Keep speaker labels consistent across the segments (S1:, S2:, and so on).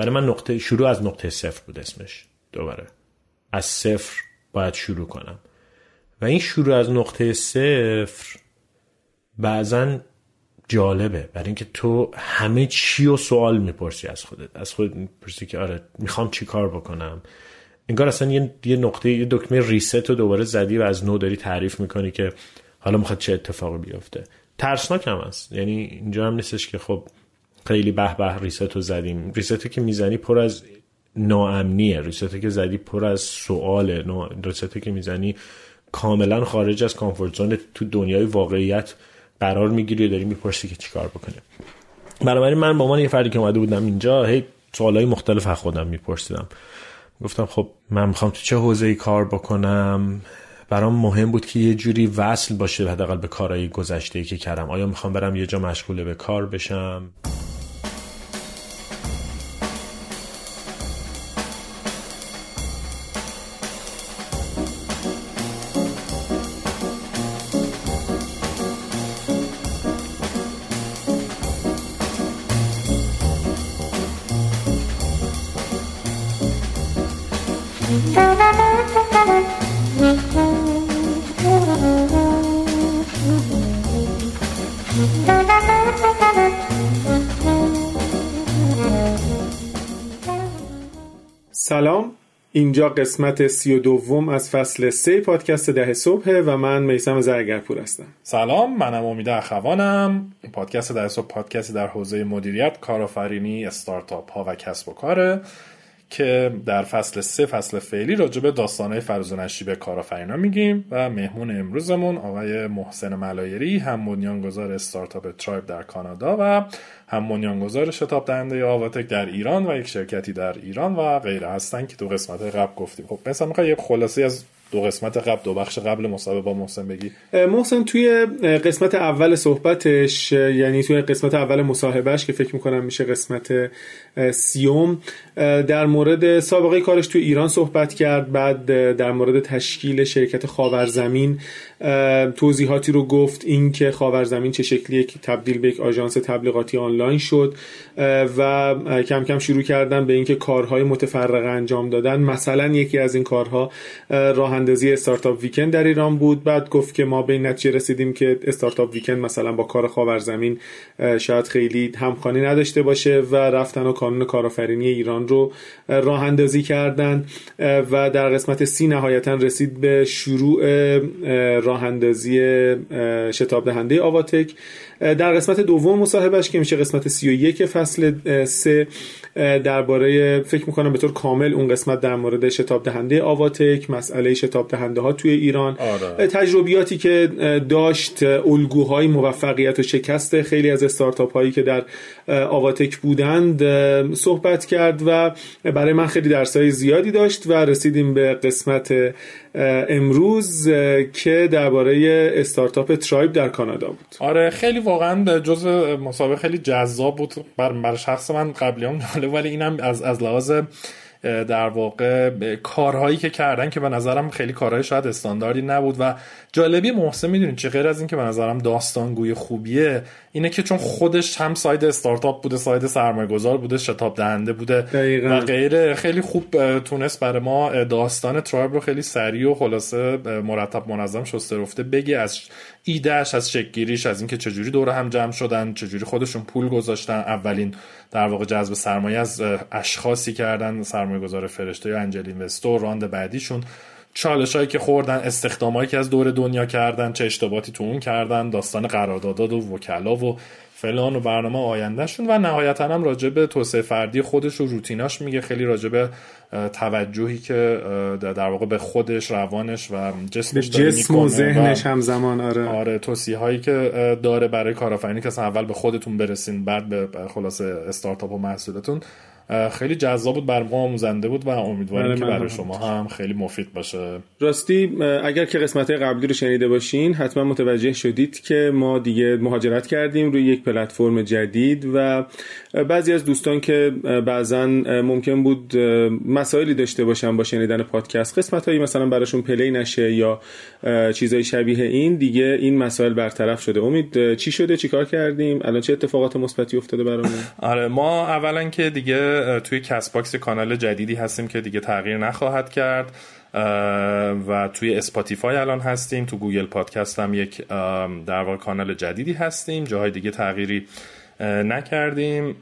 S1: برای من نقطه شروع از نقطه صفر بود اسمش. دوباره. از صفر باید شروع کنم. و این شروع از نقطه صفر بعضا جالبه. برای اینکه تو همه چی و سوال می‌پرسی از خودت. از خودت می‌پرسی که آره می‌خوام چی کار بکنم. انگار اصلا یه, یه نقطه یه دکمه ریست رو دوباره زدی و از نو داری تعریف می‌کنی که حالا می‌خواد چه اتفاقی بیفته. ترسناک هم هست یعنی اینجا هم نیستش که خب خیلی به به reset زدیم. reset که می‌زنی پر از ناامنیه. reset که زدی پر از سواله. reset که می‌زنی کاملا خارج از comfort zone تو دنیای واقعیت قرار می‌گیری و داری می‌پرسی که چیکار بکنه. بنابراین من با من یه فردی که اومده بودم اینجا هی سوالای مختلف از خودم میپرسیدم. گفتم خب من می‌خوام تو چه حوزه ای کار بکنم؟ برام مهم بود که یه جوری وصل باشه حداقل به کارهای گذشته که کردم. آیا می‌خوام برم یه جا مشغول به کار بشم؟
S2: اینجا قسمت سی و دوم از فصل سه پادکست ده صبح و من میسم زرگرپور هستم.
S3: سلام منم امید اخوانم. پادکست ده صبح پادکستی در حوزه مدیریت کارآفرینی استارتاپ ها و کسب و کاره که در فصل سه فصل فعلی راجع به داستانهای فراز و نشیب کارآفرینا میگیم و مهمون امروزمون آقای محسن ملایری هم بنیانگذار استارتاپ ترایب در کانادا و هم بنیانگذار شتاب دهنده آواتک در ایران و یک شرکتی در ایران و غیره هستن که تو قسمت قبل گفتیم. خب مثلا می‌خوای یه خلاصی از دو قسمت قبل دو بخش قبل مصاحبه با محسن بگی؟
S2: محسن توی قسمت اول صحبتش یعنی توی قسمت اول مصاحبهش که فکر می‌کنم میشه قسمت سیوم در مورد سابقه کارش توی ایران صحبت کرد بعد در مورد تشکیل شرکت خاورزمین توضیحاتی رو گفت این که خاورزمین چه شکلیه که تبدیل به یک آژانس تبلیغاتی آنلاین شد و کم کم شروع کردن به اینکه کارهای متفرق انجام دادن. مثلا یکی از این کارها راه اندازی استارتاپ ویکند در ایران بود. بعد گفت که ما به این نتیجه رسیدیم که استارتاپ ویکند مثلا با کار خاورزمین شاید خیلی همخوانی نداشته باشه و رفتن و کانون کارآفرینی ایران رو راه اندازی کردن و در قسمت سی نهایتا رسید به شروع راه اندازی شتاب دهنده آواتک در قسمت دوم مصاحبهش که میشه قسمت 31 فصل 3 درباره فکر می‌کنم به طور کامل اون قسمت در مورد شتاب دهنده آواتک مسئله شتاب دهنده ها توی ایران
S3: آره.
S2: تجربیاتی که داشت الگوهای موفقیت و شکست خیلی از استارتاپ هایی که در آواتک بودند صحبت کرد و برای من خیلی درسای زیادی داشت و رسیدیم به قسمت امروز که درباره استارتاپ ترایب در کانادا بود.
S3: آره خیلی واقعا جز مسابقه خیلی جذاب بود. بر, بر شخص من قبلی هم ولی اینم از از لحاظ در واقع کارهایی که کردن که به نظرم خیلی کارهای شاید استانداردی نبود و جالبی محسن می‌دونید چه غیر از اینکه به نظرم داستانگوی خوبیه اینه که چون خودش هم ساید استارتاپ بوده ساید سرمایه گذار بوده شتاب دهنده بوده
S2: دقیقا.
S3: و غیره خیلی خوب تونست برای ما داستان ترایب رو خیلی سریع و خلاصه مرتب منظم شسته رفته بگی از ایدهش از شکگیریش از اینکه چجوری دوره هم جمع شدن چجوری خودشون پول گذاشتن. اولین در واقع جذب سرمایه از اشخاصی کردن سرمایه گذار فرشته یا انجل اینوستور راند بعدیشون. چالش هایی که خوردن استخدامایی که از دور دنیا کردن چه اشتباهاتی تو اون کردن داستان قراردادات و وکلا و فلان و برنامه آیندهشون و نهایتا هم راجع به توسعه فردی خودش و روتیناش میگه. خیلی راجع به توجهی که در واقع به خودش روانش و جسمش
S2: داره جسم و ذهنش همزمان آره.
S3: آره توصیه هایی که داره برای کارآفرینی که اول به خودتون برسین بعد به خلاصه استارتاپ و محصولتون. خیلی جذاب بود بر ما آموزنده بود و امیدواریم که برای شما هم خیلی مفید باشه.
S2: راستی اگر که قسمت قبلی رو شنیده باشین حتما متوجه شدید که ما دیگه مهاجرت کردیم روی یک پلتفرم جدید و بعضی از دوستان که بعضا ممکن بود مسائلی داشته باشن با شنیدن پادکست قسمت هایی مثلا براشون play نشه یا چیزای شبیه این دیگه این مسائل برطرف شده. امید چی شده؟ چیکار کردیم؟ الان چه اتفاقات مثبتی افتاده برامون؟
S3: آره ما اولا که دیگه توی Castbox کانال جدیدی هستیم که دیگه تغییر نخواهد کرد. و توی Spotify الان هستیم. تو Google Podcast هم یک در واقع کانال جدیدی هستیم. جاهای دیگه تغییری نکردیم.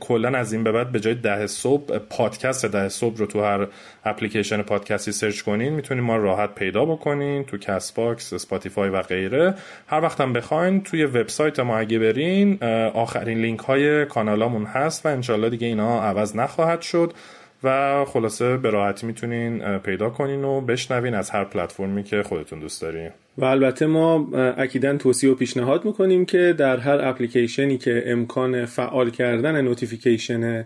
S3: کلا از این به بعد به جای ده صبح پادکست ده صبح رو تو هر اپلیکیشن پادکستی سرچ کنین می‌تونین ما راحت پیدا بکنین تو Castbox Spotify و غیره. هر وقت هم بخواین توی وبسایت ما اگه برین آخرین لینک های کانالامون هست و انشالله دیگه اینا عوض نخواهد شد. و خلاصه به راحتی می‌تونین پیدا کنین و بشنوین از هر پلتفرمی که خودتون دوست دارین
S2: و البته ما اکیدا توصیه و پیشنهاد می‌کنیم که در هر اپلیکیشنی که امکان فعال کردن نوتیفیکیشن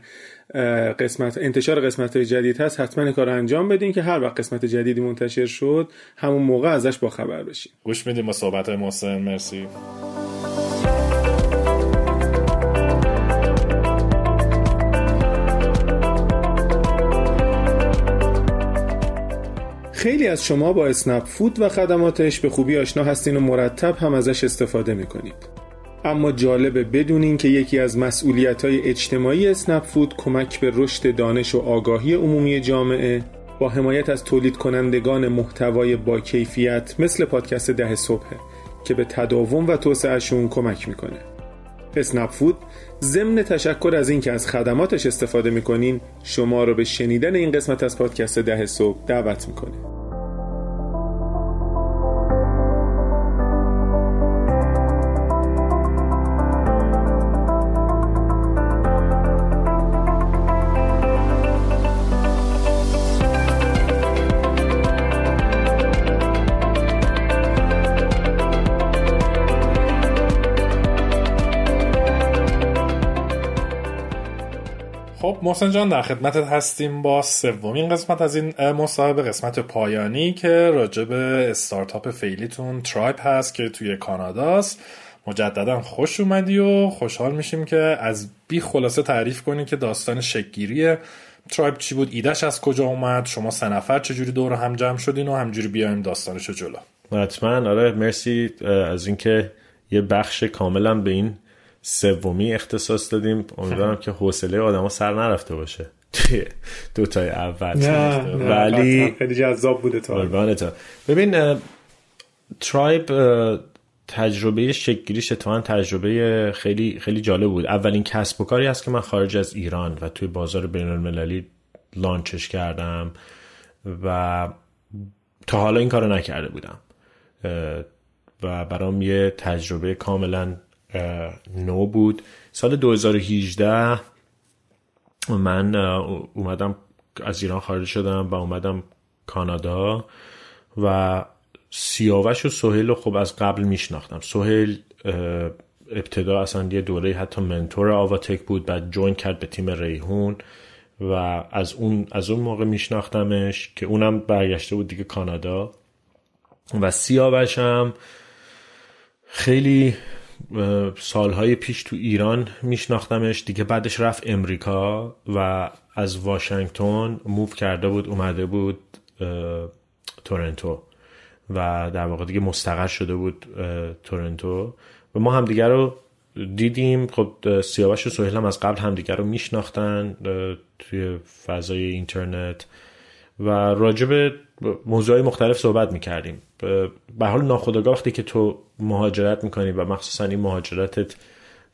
S2: قسمت انتشار قسمت های جدید هست حتما کار انجام بدین که هر وقت قسمت جدیدی منتشر شد همون موقع ازش با خبر بشین.
S3: گوش میدیم با صحبت های محسن. مرسی.
S2: خیلی از شما با اسنپ فود و خدماتش به خوبی آشنا هستین و مرتب هم ازش استفاده می‌کنید. اما جالبه بدونین که یکی از مسئولیت های اجتماعی اسنپ فود کمک به رشد دانش و آگاهی عمومی جامعه با حمایت از تولید کنندگان محتوای با کیفیت مثل پادکست ده صبحه که به تداوم و توسعهشون کمک می‌کنه. اسنپ فود ضمن تشکر از اینکه از خدماتش استفاده می‌کنین شما رو به شنیدن این قسمت از پادکست ده صبح دعوت می‌کنه.
S3: محسن جان در خدمتت هستیم با سومین قسمت از این مصاحبه قسمت پایانی که راجع به استارتاپ فعلیتون ترایب هست که توی کاناداست. مجددا خوش اومدی و خوشحال میشیم که از بی خلاصه تعریف کنی که داستان شکگیری ترایب چی بود ایدش از کجا اومد شما سه نفر چجوری دور هم جمع شدین و همجوری بیایم داستانشو جلو.
S1: حتما آره مرسی از اینکه یه بخش کاملا به این سومی اختصاص دادیم. امیدوارم که حوصله آدما سر نرفته باشه. دو تای اول
S2: ولی خیلی جذاب بوده
S1: تا ببین ترایب تجربه شکگیریش اتفاقا تجربه خیلی خیلی جالب بود. اولین کسب و کاری هست که من خارج از ایران و توی بازار بین المللی لانچش کردم و تا حالا این کارو نکرده بودم. و برام یه تجربه کاملا نو بود. سال 2018 من اومدم از ایران خارج شدم و اومدم کانادا و سیاوش و سهیل رو خب از قبل میشناختم. سهیل ابتدا اصلا یه دوره حتی منتور آواتک بود بعد جوین کرد به تیم ریحون و از اون از اون موقع میشناختمش که اونم برگشته بود دیگه کانادا. و سیاوش خیلی سالهای پیش تو ایران میشناختمش. دیگه بعدش رفت امریکا و از واشنگتن موو کرده بود اومده بود تورنتو و در واقع دیگه مستقر شده بود تورنتو. و ما همدیگه رو دیدیم. خب سیاوش و سهیل هم از قبل همدیگه رو میشناختن توی فضای اینترنت. و راجب موضوعی مختلف صحبت می‌کردیم. به حال ناخودآگاه وقتی که تو مهاجرت می‌کنی و مخصوصا این مهاجرتت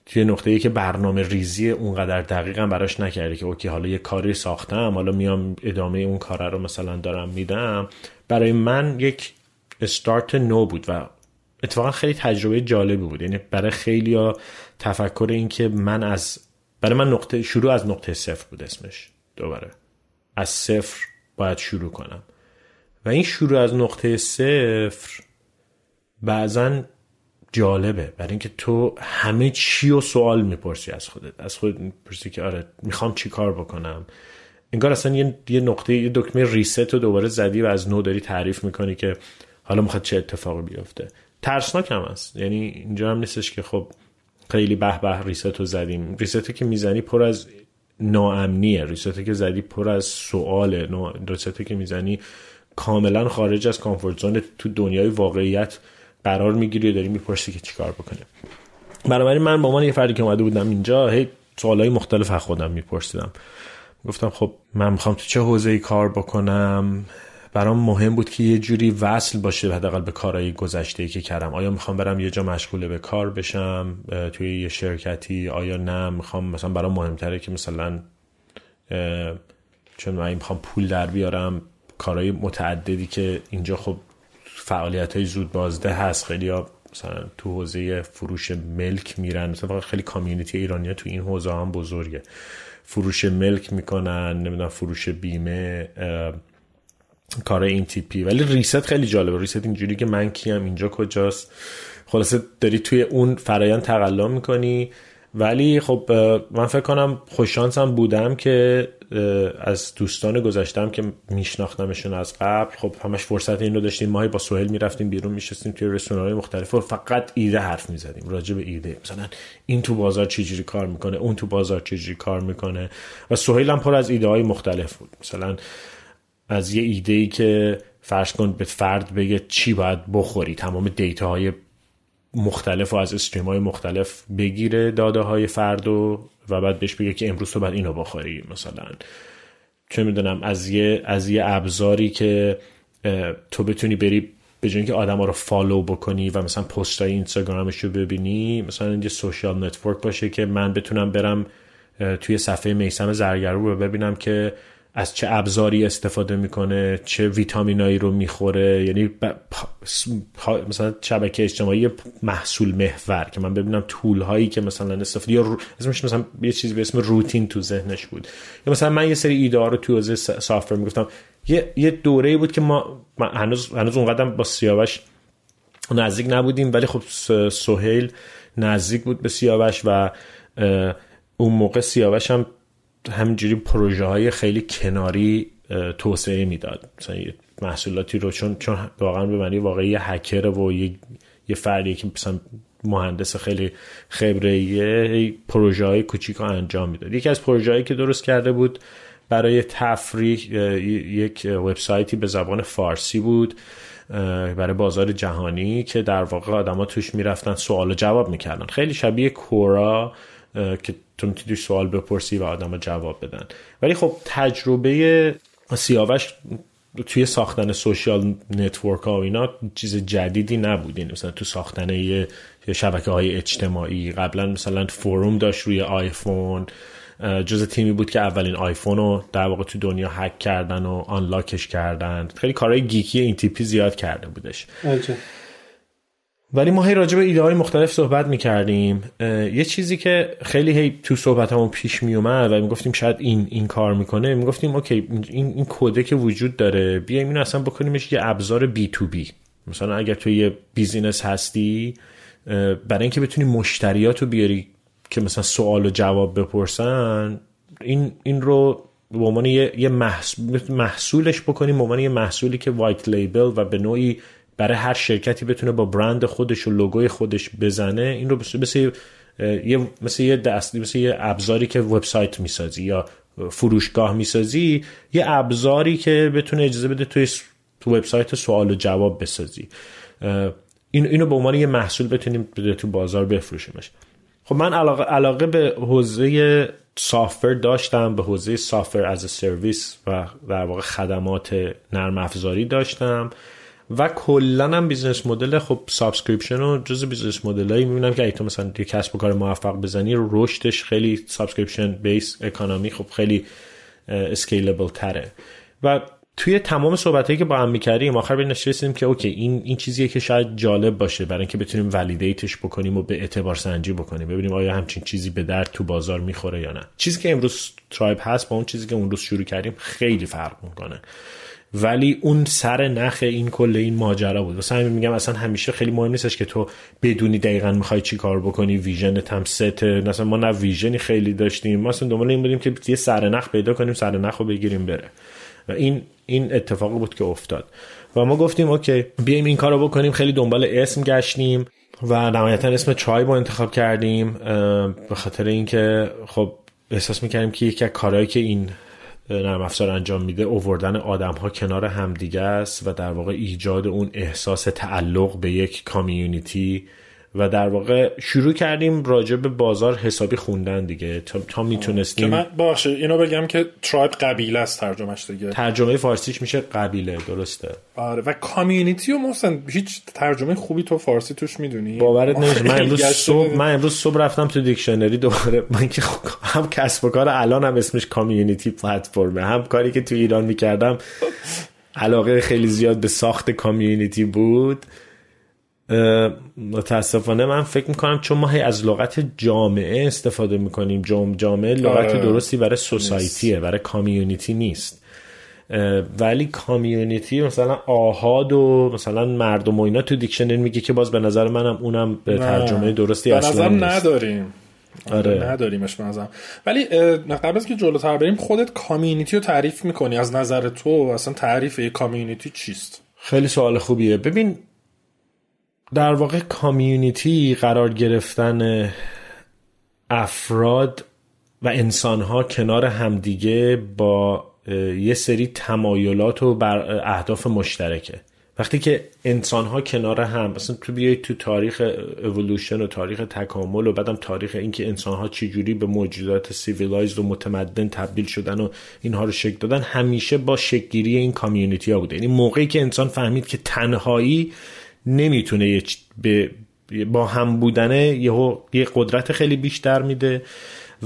S1: توی نقطه ای که برنامه ریزی اونقدر دقیقا براش نکردی که اوکی حالا یه کاری ساختم حالا میام ادامه اون کار رو مثلا دارم میدم. برای من یک استارت نو بود و اتفاقا خیلی تجربه جالبی بود. یعنی برای خیلی تفکر این که من از برای من نقطه شروع از نقطه صفر بود اسمش دوباره. از صفر باید شروع کنم. و این شروع از نقطه صفر بعضا جالبه. برای اینکه تو همه چی و سوال می‌پرسی از خودت. از خودت می‌پرسی که آره می‌خوام چی کار بکنم. انگار اصلا یه, یه نقطه یه دکمه ریست رو دوباره زدی و از نو داری تعریف می‌کنی که حالا می‌خواد چه اتفاقی بیفته. ترسناک هم هست. یعنی اینجا هم نیستش که خب خیلی به به reset رو زدیم. reset که می‌زنی پر از ناامنیه. reset که زدی پر از سواله. reset که می‌زنی کاملا خارج از comfort zone تو دنیای واقعیت قرار می‌گیری و داری می‌پرسی که چیکار بکنه. بنابراین من با عنوان یه فردی که اومده بودم اینجا هی سوالای مختلف از خودم میپرسیدم. گفتم خب من می‌خوام تو چه حوزه ای کار بکنم؟ برام مهم بود که یه جوری وصل باشه حداقل به کارهای گذشته ای که کردم. آیا می‌خوام برم یه جا مشغول به کار بشم؟ توی یه شرکتی؟ آیا نه؟ می‌خوام مثلا برام مهمتره که مثلا چون من می‌خوام پول در بیارم کارهای متعددی که اینجا خب فعالیت های زود بازده هست. خیلی ها مثلا تو حوزه فروش ملک میرن. مثلا خیلی کامیونیتی ایرانی تو این حوزه هم بزرگه. فروش ملک می‌کنن نمی‌دونم فروش بیمه کار این تیپی. ولی ریست خیلی جالبه. ریست اینجوری که من کیم اینجا کجاست؟ خلاصه داری توی اون فرایند تقلا می‌کنی. ولی خب من فکر کنم خوششانسم بودم که از دوستان گذاشتم که میشناختمشون از قبل. خب همش فرصت این رو داشتیم. ماهی با سوهل می‌رفتیم بیرون میشستیم توی رستوران مختلف و فقط ایده حرف می‌زدیم. راجع به ایده. مثلا این تو بازار چجوری کار می‌کنه؟ اون تو بازار چجوری کار می‌کنه؟ و سوهل هم پر از ایده های مختلف بود. مثلا از یه ایده ای که فرض کن به فرد بگه چی باید بخوری تمام دیتا های مختلف و از stream های مختلف بگیره داده های فرد و, و بعد بهش بگه که امروز تو باید اینو بخوری مثلا. چه می‌دونم از یه از یه ابزاری که تو بتونی بری به جای اینکه آدما رو follow بکنی و مثلا پستای اینستاگرامش رو ببینی مثلا یه social network باشه که من بتونم برم توی صفحه میسم زرگرو رو ببینم که از چه ابزاری استفاده می‌کنه چه ویتامینایی رو می‌خوره یعنی مثلا شبکه اجتماعی محصول محور که من ببینم طول هایی که مثلا استفاده یا اسمش مثلا یه چیزی به اسم روتین تو ذهنش بود. یا مثلا من یه سری ایده رو تو حوزه سافر می‌گفتم. یه یه دوره بود که ما هنوز هنوز اونقدر با سیاوش نزدیک نبودیم ولی خب سهیل نزدیک بود به سیاوش و اون موقع سیاوش هم همینجوری پروژه های خیلی کناری توسعه می‌داد. مثلا محصولاتی رو چون چون واقعا به معنی واقعی یه هکر و یه, یه فردی که مثلا مهندس خیلی خبره یه پروژه های کوچیک رو انجام می‌داد. یکی از پروژه هایی که درست کرده بود برای تفریح یک وبسایتی به زبان فارسی بود برای بازار جهانی که در واقع آدما توش می‌رفتن سوال و جواب می‌کردن. خیلی شبیه کورا که تو می‌تونی سوال بپرسی و آدم جواب بدن. ولی خب تجربه سیاوش توی ساختن social network ها و اینا چیز جدیدی نبود. یعنی مثلا تو ساختن شبکه های اجتماعی قبلا مثلا forum داشت روی آیفون. جزو تیمی بود که اولین آیفون رو در واقع تو دنیا هک کردن و unlock ش کردن. خیلی کارهای geek ی این تیپی زیاد کرده بودش. ولی ما هی راجع به ایده های مختلف صحبت می‌کردیم. یه چیزی که خیلی هی تو صحبت همون پیش میومد و می‌گفتیم شاید این این کار می‌کنه می‌گفتیم okay این این کده که وجود داره بیایم اینو اصلا بکنیمش یه ابزار B2B مثلا اگر تو یه business هستی برای اینکه بتونی مشتریات رو بیاری که مثلا سوال و جواب بپرسن این این رو به عنوان یه محصولش بکنیم به عنوان یه محصولی که white label و به نوعی برای هر شرکتی بتونه با برند خودش و لوگوی خودش بزنه این رو مثل یه مثل یه دست مثل یه ابزاری که وبسایت می‌سازی یا فروشگاه می‌سازی یه ابزاری که بتونه اجازه بده توی تو وبسایت سوال و جواب بسازی. این اینو به عنوان یه محصول بتونیم تو بازار بفروشیمش. خب من علاقه, علاقه به حوزه سافر داشتم به حوزه سافر از سرویس و در واقع خدمات نرم افزاری داشتم. و کلا هم business model خب subscription و جزو business model ایی می‌بینم که اگه تو مثلا یه کسب و کار موفق بزنی رشدش خیلی subscription based economy خب خیلی scalable تره. و توی تمام صحبت هایی که با هم می‌کردیم آخر به رسیدیم که okay این این چیزیه که شاید جالب باشه برای اینکه بتونیم validate ش بکنیم و به اعتبار سنجی بکنیم. ببینیم آیا همچین چیزی به درد تو بازار می‌خوره یا نه. چیزی که امروز Tribe هست با اون چیزی که اون روز شروع کردیم خیلی فرق می‌کنه. ولی اون سر نخ این کل این ماجرا بود. واسه همین میگم اصلا همیشه خیلی مهم نیستش که تو بدونی دقیقا می‌خوای چی کار بکنی vision هم ست مثلا ما نه vision ی خیلی داشتیم. ما اصلا دنبال این بودیم که یه سر نخ پیدا کنیم سر نخ رو بگیریم بره. و این این اتفاقی بود که افتاد. و ما گفتیم okay بیایم این کارو بکنیم. خیلی دنبال اسم گشتیم و نهایتا اسم چای رو انتخاب کردیم. به خاطر اینکه خب احساس می‌کردیم که یکی از کارهایی که این نرم افزار انجام میده اووردن آدم ها کنار همدیگه است و در واقع ایجاد اون احساس تعلق به یک کامیونیتی و در واقع شروع کردیم راجع به بازار حسابی خوندن دیگه. تا, تا می‌تونستیم
S3: من باشه اینو بگم که ترایب قبیله است ترجمهش دیگه.
S1: ترجمه فارسیش میشه قبیله درسته.
S3: آره و کامیونیتی و محسن هیچ ترجمه خوبی تو فارسی توش می‌دونی؟
S1: باورت نمیشه. من امروز صبح من امروز صبح رفتم تو دیکشنری دوباره. من که هم کسب و کار الان هم اسمش کامیونیتی پلتفرمه هم کاری که تو ایران می‌کردم علاقه خیلی زیاد به ساخت کامیونیتی بود. متاسفانه من فکر می‌کنم چون ما از لغت جامعه استفاده می‌کنیم. جام جامعه لغت آره. درستی برای سوسایتیه برای کامیونیتی نیست. ولی کامیونیتی مثلا آهاد و مثلا مردم و اینا تو دیکشنری میگه که باز به نظر منم اونم به ترجمه درستی
S3: به اصلا نیست. نداریم. آره. نداریمش به ولی قبل از که جلوتر بریم خودت کامیونیتی رو تعریف می‌کنی از نظر تو؟ اصلا تعریف کامیونیتی چیست؟
S1: خیلی سوال خوبیه. ببین در واقع کامیونیتی قرار گرفتن افراد و انسانها کنار همدیگه با یه سری تمایلات و بر اهداف مشترکه. وقتی که انسان ها کنار هم مثلا تو بیای تو تاریخ اولوشن و تاریخ تکامل و بعدم تاریخ اینکه انسان ها چجوری به موجودات سیویلایزد و متمدن تبدیل شدن و اینها رو شکل دادن همیشه با شکلگیری این کامیونیتی ها بوده. یعنی موقعی که انسان فهمید که تنهایی نمی‌تونه به با هم بودنه یه, قدرت خیلی بیشتر میده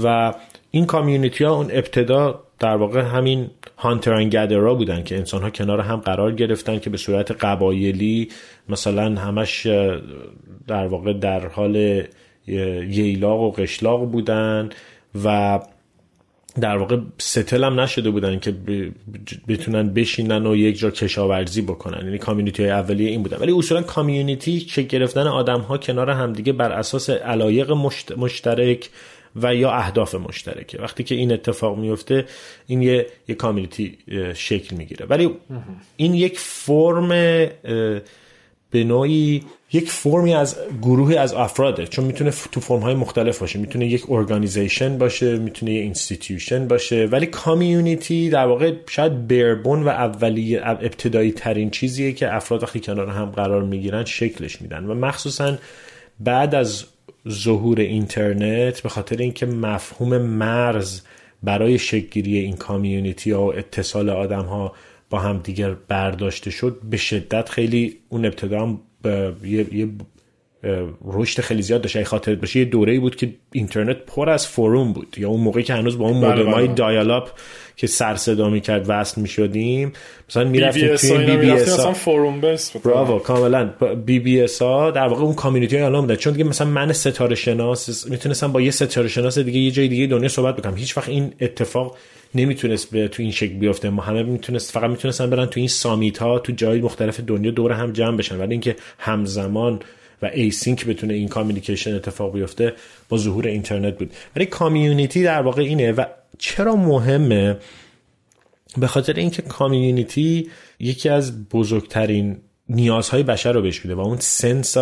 S1: و این کامیونیتی ها اون ابتدا در واقع همین هانتر ان بودن که انسان ها کنار هم قرار گرفتن که به صورت قبایلی مثلا همش در واقع در حال ییلاق و قشلاق بودن و در واقع ستل هم نشده بودن که بتونن بشینن و یک جا کشاورزی بکنن. یعنی کامیونیتی های اولیه این بودن. ولی اصولا کامیونیتی چه گرفتن آدم ها کنار همدیگه بر اساس علایق مشترک و یا اهداف مشترکه. وقتی که این اتفاق میفته این یه, یه کامیونیتی شکل می‌گیره. ولی این یک فرم به نوعی یک فرمی از گروهی از افراده چون می‌تونه تو فرم های مختلف باشه. می‌تونه یک organization باشه می‌تونه یک institution باشه. ولی community در واقع شاید bare bone و اولی ابتدایی ترین چیزیه که افراد وقتی کنار هم قرار می‌گیرن شکلش میدن. و مخصوصا بعد از ظهور اینترنت به خاطر اینکه مفهوم مرز برای شکلگیری این community و اتصال آدم ها با هم دیگر برداشته شد به شدت خیلی اون ابتدا یه, یه رشد خیلی زیاد داشت. خاطر باشه یه دوره بود که اینترنت پر از forum بود. یا اون موقعی که هنوز با اون بله های dial-up که سر صدا می‌کرد وصل می‌شدیم. مثلا می‌رفتیم توی BBS
S3: forum BBS
S1: bravo کاملا. BBS ها در واقع اون community های الان چون دیگه مثلا من ستاره شناس می‌تونستم با یه ستاره شناس دیگه یه جای دیگه دنیا صحبت بکنم. هیچ وقت این اتفاق نمی‌تونست به تو این شکل بیفته. ما همه می‌تونست فقط می‌تونستن برن تو این summit ها تو جای مختلف دنیا دور هم جمع بشن. ولی اینکه همزمان و async بتونه این communication اتفاق بیفته با ظهور اینترنت بود. ولی community در واقع اینه و چرا مهمه؟ به خاطر اینکه community یکی از بزرگترین نیازهای بشر رو بهش میده و اون sense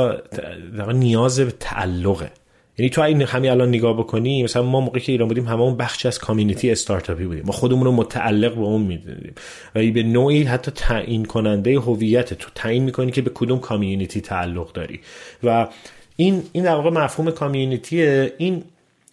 S1: نیاز به تعلقه. یعنی تو این همین الان نگاه بکنی مثلا ما موقعی که ایران بودیم همون بخشی از community استارتاپی بودیم. ما خودمون رو متعلق به اون می‌دونیم و به نوعی حتی تعیین کننده هویت تو تعیین می‌کنی که به کدوم community تعلق داری. و این این در واقع مفهوم community این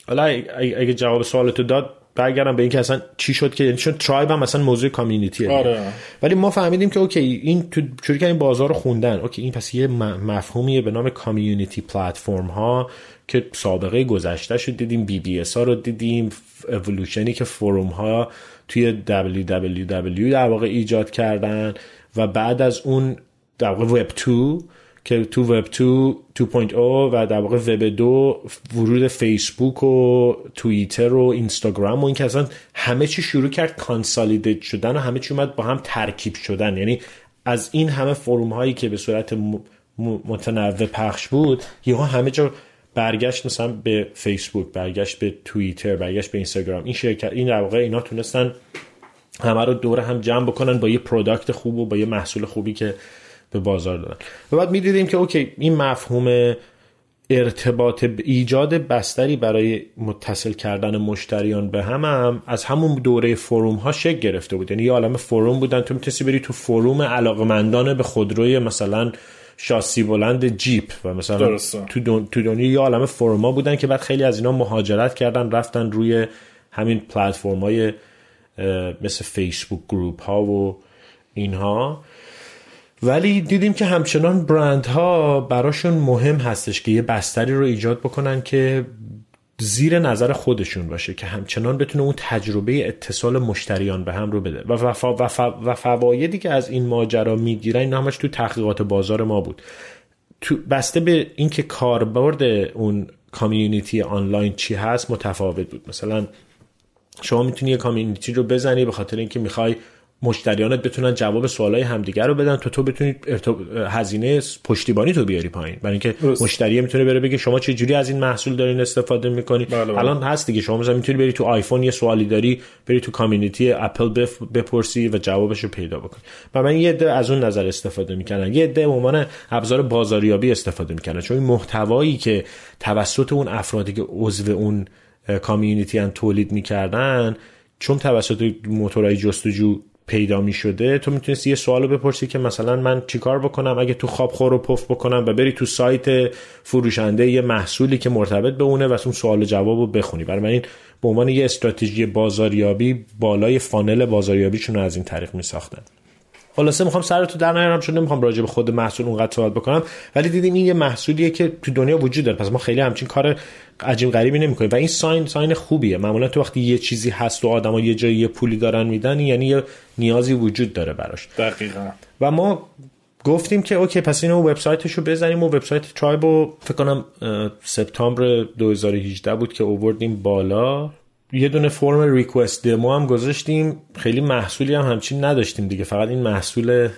S1: حالا اگه جواب سوالتو داد برگردم به اینکه اصلا چی شد که یعنی چون Tribe هم مثلا موضوع community ه
S3: آره.
S1: ولی ما فهمیدیم که okay این تو شروع این بازار رو خوندن. okay این پس یه مفهومیه به نام community platform ها که سابقه گذشته شد. دیدیم BBS ها رو دیدیم اولوشنی که forum ها توی www در واقع ایجاد کردن و بعد از اون در واقع وب 2 که تو وب 2 2.0 و در واقع وب 2 ورود فیسبوک و توییتر و اینستاگرام و این که اصلا همه چی شروع کرد consolidate شدن و همه چی اومد با هم ترکیب شدن. یعنی از این همه forum هایی که به صورت متنوع پخش بود یهو همه جا برگشت مثلا به فیسبوک برگشت به توییتر برگشت به اینستاگرام این شرکت این در واقع اینا تونستن همه رو دور هم جمع بکنن با یه product خوب و با یه محصول خوبی که به بازار دادن و بعد می‌دیدیم که اوکی این مفهوم ارتباط ایجاد بستری برای متصل کردن مشتریان به هم, هم از همون دوره forum ها شکل گرفته بود. یعنی یه عالم forum بودن. تو می‌تونستی بری تو forum علاقمندان به خودروی مثلا شاسی بلند جیپ و مثلا
S3: درسته.
S1: تو, دن... تو دنیا یه عالم فرما بودن که بعد خیلی از اینا مهاجرت کردن رفتن روی همین پلتفرم های مثل فیسبوک گروپ ها و اینها. ولی دیدیم که همچنان برندها براشون مهم هستش که یه بستری رو ایجاد بکنن که زیر نظر خودشون باشه که همچنان بتونه اون تجربه اتصال مشتریان به هم رو بده. و, و, و فوایدی که از این ماجرا می‌گیرن این همش تو تحقیقات بازار ما بود. تو بسته به اینکه کاربرد اون کامیونیتی آنلاین چی هست متفاوت بود. مثلا شما می‌تونی یه کامیونیتی رو بزنی به خاطر اینکه می‌خوای مشتریانت بتونن جواب سوالای همدیگر رو بدن. تو تو بتونی هزینه پشتیبانی تو بیاری پایین. برای اینکه مشتری می‌تونه بره بگه شما چه جوری از این محصول دارین استفاده می‌کنی؟ بله بله. الان هست دیگه. شما مثلا می‌تونی بری تو آیفون یه سوالی داری بری تو کامیونیتی اپل بف... بپرسی و جوابش رو پیدا بکنی. و من یه عده از اون نظر استفاده می‌کنن یه عده عنوان ابزار بازاریابی استفاده می‌کنن چون این محتوایی که توسط اون افرادی که عضو اون کامیونیتی ان تولید می‌کردن چون توسط موتورهای جستجو پیدا می شده تو می‌تونستی یه سوالو بپرسی که مثلا من چیکار بکنم اگه تو خواب خور رو پف بکنم و بری تو سایت فروشنده یه محصولی که مرتبط به اونه و اون سوال و جواب رو بخونی. برای من این به عنوان یه استراتژی بازاریابی بالای funnel بازاریابیشون رو از این طریق می ساختن خلاصه می‌خوام سرتو درد نیارم چون نمی‌خوام راجع به خود محصول اونقدر صحبت بکنم. ولی دیدیم این یه محصولیه که تو دنیا وجود داره. پس ما خیلی همچین کار عجیب غریبی نمی‌کنیم. و این sign sign خوبیه. معمولا تو وقتی یه چیزی هست و آدما یه جایی یه پولی دارن میدن یعنی یه نیازی وجود داره براش.
S3: دقیقا.
S1: و ما گفتیم که okay پس اینو وبسایتش رو بزنیم و وبسایت ترایب فکر کنم سپتامبر 2018 بود که اووردیم بالا. یه دونه فرم ریکوست دمو هم گذاشتیم. خیلی محصولی هم همچین نداشتیم دیگه. فقط این محصول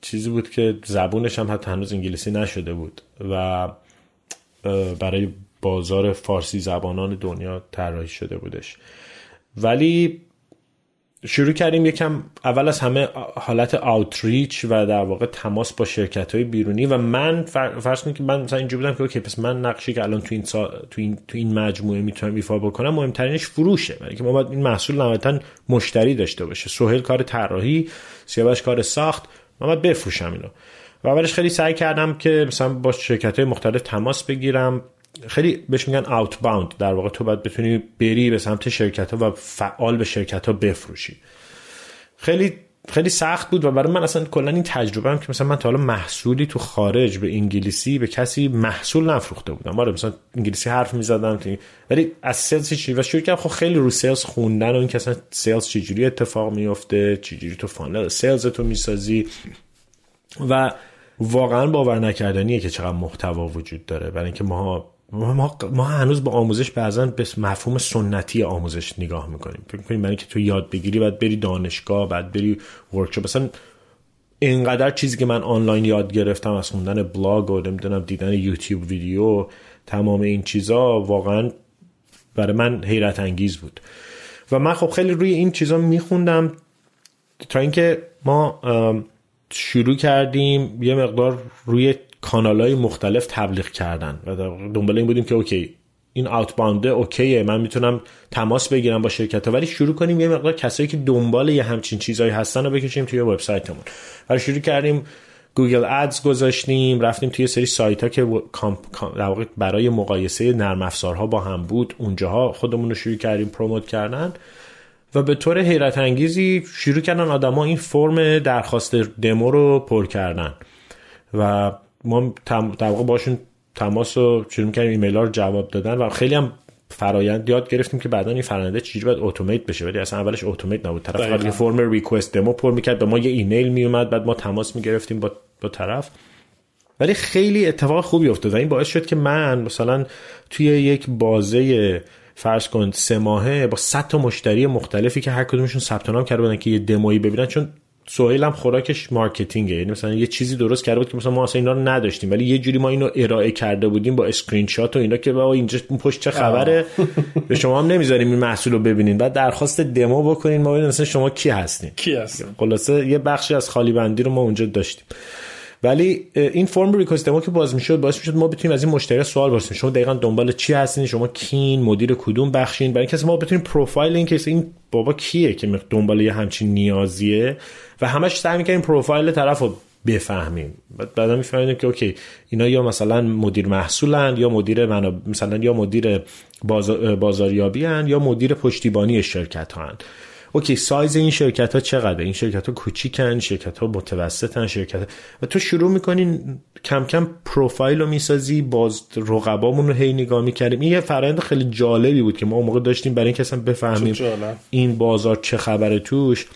S1: چیزی بود که زبونش هم حتی هنوز انگلیسی نشده بود و برای بازار فارسی زبانان دنیا طراحی شده بودش. ولی شروع کردیم یکم اول از همه حالت آوتریچ و در واقع تماس با شرکت های بیرونی و من فرض کنید که من مثلا اینجوری بودم که اوکی پس من نقشی که الان تو این. تو این, تو این مجموعه می‌تونم ایفا بکنم مهمترینش فروشه. برای که ما باید این محصول نهایتا مشتری داشته باشه. سهل کار طراحی سیاوش کار ساخت من باید بفروشم اینو. و اولش خیلی سعی کردم که مثلا با شرکت های مختلف تماس بگیرم. خیلی بهش میگن اوت باوند در واقع تو باید بتونی بری به سمت شرکت ها و فعال به شرکت ها بفروشی. خیلی خیلی سخت بود و برای من اصلا کلا این تجربه هم که مثلا من تا حالا محصولی تو خارج به انگلیسی به کسی محصول نفروخته بودم. آره مثلا انگلیسی حرف می‌زدم ولی از سلز چی و شروع کردم خب خیلی رو سلز خوندن و این که اصلا سلز چجوری اتفاق میفته چجوری تو فانل سلز تو می‌سازی. و واقعا باور نکردنیه که چقدر محتوا وجود داره. برای اینکه ما ما, ما هنوز با آموزش بعضا به مفهوم سنتی آموزش نگاه می‌کنیم. فکر کنیم برای که تو یاد بگیری بعد بری دانشگاه بعد بری workshop مثلا اینقدر چیزی که من آنلاین یاد گرفتم از خوندن بلاگ و نمی‌دونم دیدن یوتیوب ویدیو تمام این چیزا واقعا برای من حیرت انگیز بود. و من خب خیلی روی این چیزا میخوندم تا اینکه ما شروع کردیم یه مقدار روی کانال های مختلف تبلیغ کردن. و دنبال این بودیم که okay این بانده okay ه من می‌تونم تماس بگیرم با شرکت ها ولی شروع کنیم یه مقدار کسایی که دنبال یه همچین چیزهایی هستن رو بکشیم توی وبسایتمون. و شروع کردیم گوگل ادز گذاشتیم رفتیم توی سری سایت ها که برای مقایسه نرم افزارها با هم بود. اونجاها خودمون رو شروع کردیم پروموت کردن. و به طور حیرت انگیزی شروع کردن آدما این فرم درخواست دمو رو پر کردن. و ما در واقع باشون تماس رو شروع کردیم ایمیل ها رو جواب دادن و خیلی هم فرایند یاد گرفتیم که بعدا این فرآیند چجوری باید automate بشه ولی اصلا اولش automate نبود. طرف فقط یه فرم request demo پر می‌کرد به ما یه ایمیل میومد بعد ما تماس می‌گرفتیم با با طرف. ولی خیلی اتفاق خوبی افتاد و این باعث شد که من مثلا توی یک بازه فرض کن سه ماهه با 100 تا مشتری مختلفی که هر کدومشون ثبت نام کرده بودن که یه دمویی ببینن چون سهیل هم خوراکش marketing ه. یعنی مثلا یه چیزی درست کرده بود که مثلا ما اصلا اینا رو نداشتیم. ولی یه جوری ما اینو ارائه کرده بودیم با اسکرین شات و اینا که بابا اینجا پشت چه خبره؟ به شما هم نمی‌ذاریم این محصول رو ببینین. بعد درخواست دمو بکنین. ما ببینیم مثلا شما کی هستین.
S3: کی هستین؟
S1: خلاصه یه بخشی از خالی بندی رو ما اونجا داشتیم. ولی این فرم ریکوست که باز می‌شد باعث می‌شد ما بتونیم از این مشتری سوال بپرسیم. شما دقیقا دنبال چی هستین؟ شما کین مدیر کدوم بخشین؟ برای اینکه ما بتونیم پروفایل این کسی این بابا کیه که دنبال یه همچین نیازیه؟ و همش سعی می‌کنیم پروفایل طرف بفهمیم. بعدا می‌فهمیم که اوکی اینا یا مثلا مدیر محصولن یا مدیر مثلا یا مدیر بازاریابی هن یا مدیر پشتیبانی شرکت هن. okay سایز این شرکت ها چقدر این شرکت ها کوچیکن شرکت ها متوسطن شرکت و تو شروع می‌کنین کم کم پروفایل رو می‌سازی باز رقبامون رو هی نگاه می‌کردیم. این یه فرآیند خیلی جالبی بود که ما اون موقع داشتیم برای اینکه اصلا بفهمیم این بازار چه خبره توش.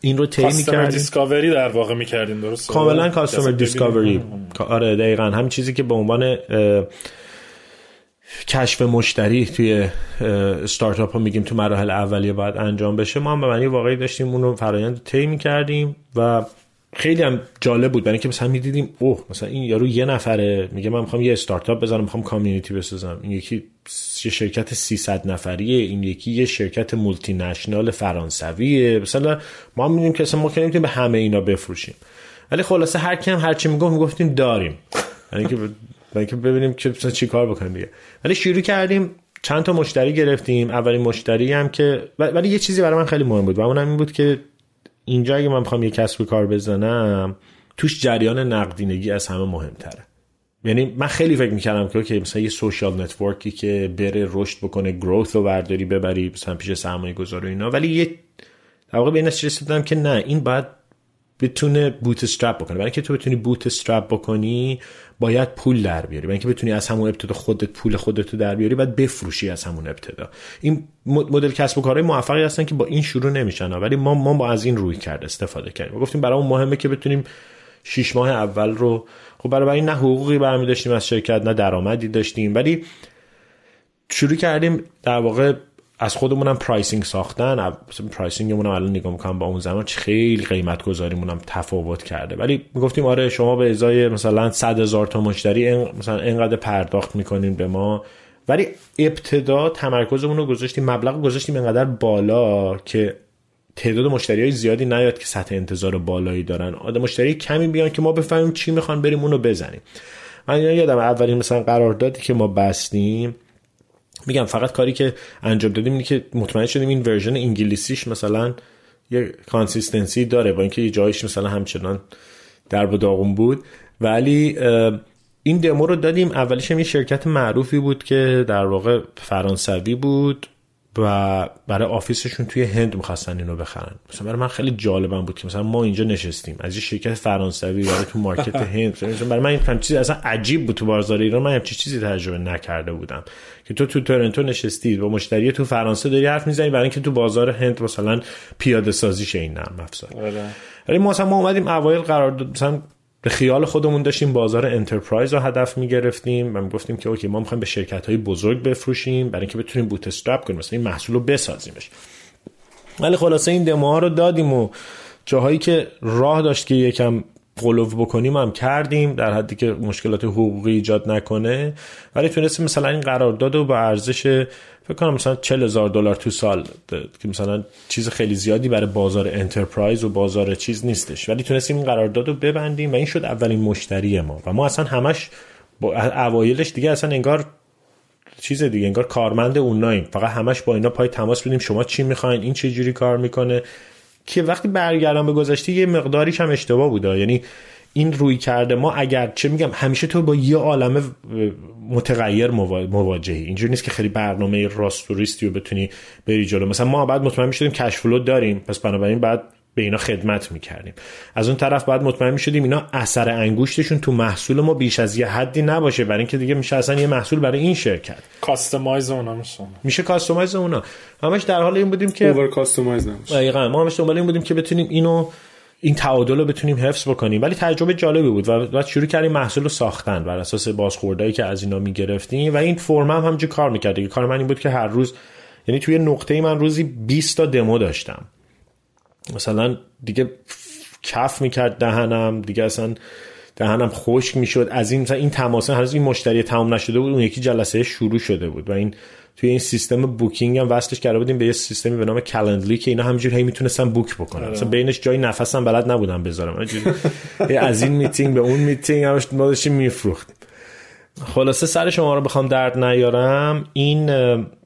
S1: این رو طی می‌کردیم.
S3: discovery در واقع می‌کردیم درست
S1: کاملا customer discovery آره دقیقا. همین چیزی که به عنوان کشف مشتری توی استارتاپ ها میگیم تو مراحل اولیه باید انجام بشه. ما هم به معنی واقعی داشتیم اون رو فرایند طی می‌کردیم و خیلی هم جالب بود. برای اینکه مثلا می‌دیدیم اوه مثلا این یارو یه نفره میگه من می‌خوام یه استارتاپ بزنم می‌خوام کامیونیتی بسازم. این یکی یه شرکت 300 نفریه این یکی یه شرکت مولتی نشنال فرانسویه. مثلا ما هم می‌دونیم که اصلا ما به همه اینا بفروشیم. ولی خلاصه هر کم هر چی می‌گفت می‌گفتیم داریم. یعنی که اینکه ببینیم که چی کار بکنیم دیگه. ولی شروع کردیم چند تا مشتری گرفتیم. اولین مشتری هم که ولی یه چیزی برای من خیلی مهم بود و اونم این بود که اینجا اگه من بخوام یه کسب کار بزنم توش جریان نقدینگی از همه مهمتره. یعنی من خیلی فکر می‌کردم که okay مثلا یه social network ی که بره رشد بکنه growth رو برداری ببری مثلا پیش سرمایه گذار و اینا. ولی یه در واقع به این که نه این باید بتونه بوت استرپ بکنه. برای اینکه تو بتونی بوت استرپ بکنی باید پول در بیاری. برای اینکه بتونی از همون ابتدا خودت پول خودت رو در بیاری باید بفروشی از همون ابتدا. این مدل کسب و کارهای موفقی هستن که با این شروع نمیشن ولی ما ما با از این روی کرد استفاده کردیم. گفتیم برای مهمه که بتونیم شش ماه اول رو خب برای این نه حقوقی برمی داشتیم از شرکت نه درآمدی داشتیم. ولی شروع کردیم در واقع از خودمونم pricing ساختن pricing مون هم الان نگاه می‌کنم با اون زمان خیلی قیمت گذاریمون تفاوت کرده. ولی می‌گفتیم آره شما به ازای مثلا 100 هزار تا مشتری مثلا اینقدر پرداخت می‌کنین به ما. ولی ابتدا تمرکزمون رو گذاشتیم مبلغ گذاشتیم اینقدر بالا که تعداد مشتری های زیادی نیاد که سطح انتظار بالایی دارن. آدم مشتری کمی بیان که ما بفهمیم چی می‌خوان بریم اونو بزنیم. من یادم اولین مثلا قراردادی که ما بستیم میگم فقط کاری که انجام دادیم اینه که مطمئن شدیم این version انگلیسیش مثلا یه consistency داره با اینکه یه جایش مثلا همچنان در داغون بود. ولی این دمو رو دادیم. اولیش هم یه شرکت معروفی بود که در واقع فرانسوی بود. و برای office شون توی هند می‌خواستن اینو بخرن. مثلا برای من خیلی جالبم بود که مثلا ما اینجا نشستیم. از یه شرکت فرانسوی برای تو market هند. مثلا برای من این چیزی اصلا عجیب بود تو بازار ایران. من همچین چیزی تجربه نکرده بودم. که تو تو تورنتو نشستی با مشتری تو فرانسه داری حرف می‌زنی برای اینکه تو بازار هند مثلا پیاده سازیش این نرم افزار. آره. ولی ما مثلا ما اومدیم اوایل قرار مثلا به خیال خودمون داشتیم بازار enterprise رو هدف می‌گرفتیم و می‌گفتیم که okay ما می‌خوایم به شرکت های بزرگ بفروشیم برای اینکه بتونیم bootstrap کنیم مثلا این محصول رو بسازیمش. ولی خلاصه این دمو ها رو دادیم و جاهایی که راه داشت که یکم غلو بکنیم هم کردیم در حدی که مشکلات حقوقی ایجاد نکنه. ولی تونستیم مثلا این قرارداد رو به ارزش فکر کنم مثلا 40 هزار دلار تو سال که مثلا چیز خیلی زیادی برای بازار انترپرایز و بازار چیز نیستش. ولی تونستیم این قرارداد رو ببندیم و این شد اولین مشتری ما. و ما اصلا همش با اوایلش دیگه اصلا انگار چیز دیگه انگار کارمند اوناییم. فقط همش با اینا پای تماس بدیم شما چی می‌خواین؟ این چه جوری کار می‌کنه؟ که وقتی برگردم به گذشته یه مقداریش هم اشتباه بوده. یعنی این روی کرده ما اگر چه میگم همیشه تو با یه عالم متغیر مواجهی. اینجوری نیست که خیلی برنامه راست و ریستی رو بتونی بری جلو. مثلا ما بعد مطمئن می‌شدیم کشفلو داریم پس بنابراین بعد به اینا خدمت می‌کردیم. از اون طرف بعد مطمئن می‌شدیم اینا اثر انگشتشون تو محصول ما بیش از یه حدی نباشه. برای اینکه دیگه میشه اصلا یه محصول برای این شرکت.
S3: کاستماایز اونا میشه
S1: میشه کاستماایز اونا. همش در حال این بودیم که
S2: اوور کاستماایز نمیشه.
S1: ما همش دنبال این بودیم که بتونیم اینو این تعادل رو بتونیم حفظ بکنیم. ولی تجربه جالبی بود و بعد شروع کردیم محصول رو ساختن بر اساس بازخوردهایی که از اینا می‌گرفتیم و این فرم هم همینجوری کار می‌کرد. کار من این بود که هر روز یعنی توی نقطه من روزی 20 تا دمو داشتم. مثلا دیگه کف می‌کرد دهنم دیگه اصلا دهنم خشک می‌شد. از این مثلا این تماس هنوز این مشتری تمام نشده بود اون یکی جلسه شروع شده بود و این توی این سیستم بوکینگ هم وصلش کرده بودیم به یه سیستمی به نام کلندلی که اینا همینجوری هی می‌تونستن بوک بکنن. آره. مثلا بینش جای نفسم بلد نبودم بذارم. از این میتینگ به اون میتینگ همش ما داشتیم میفروختیم. خلاصه سر شما رو بخوام درد نیارم. این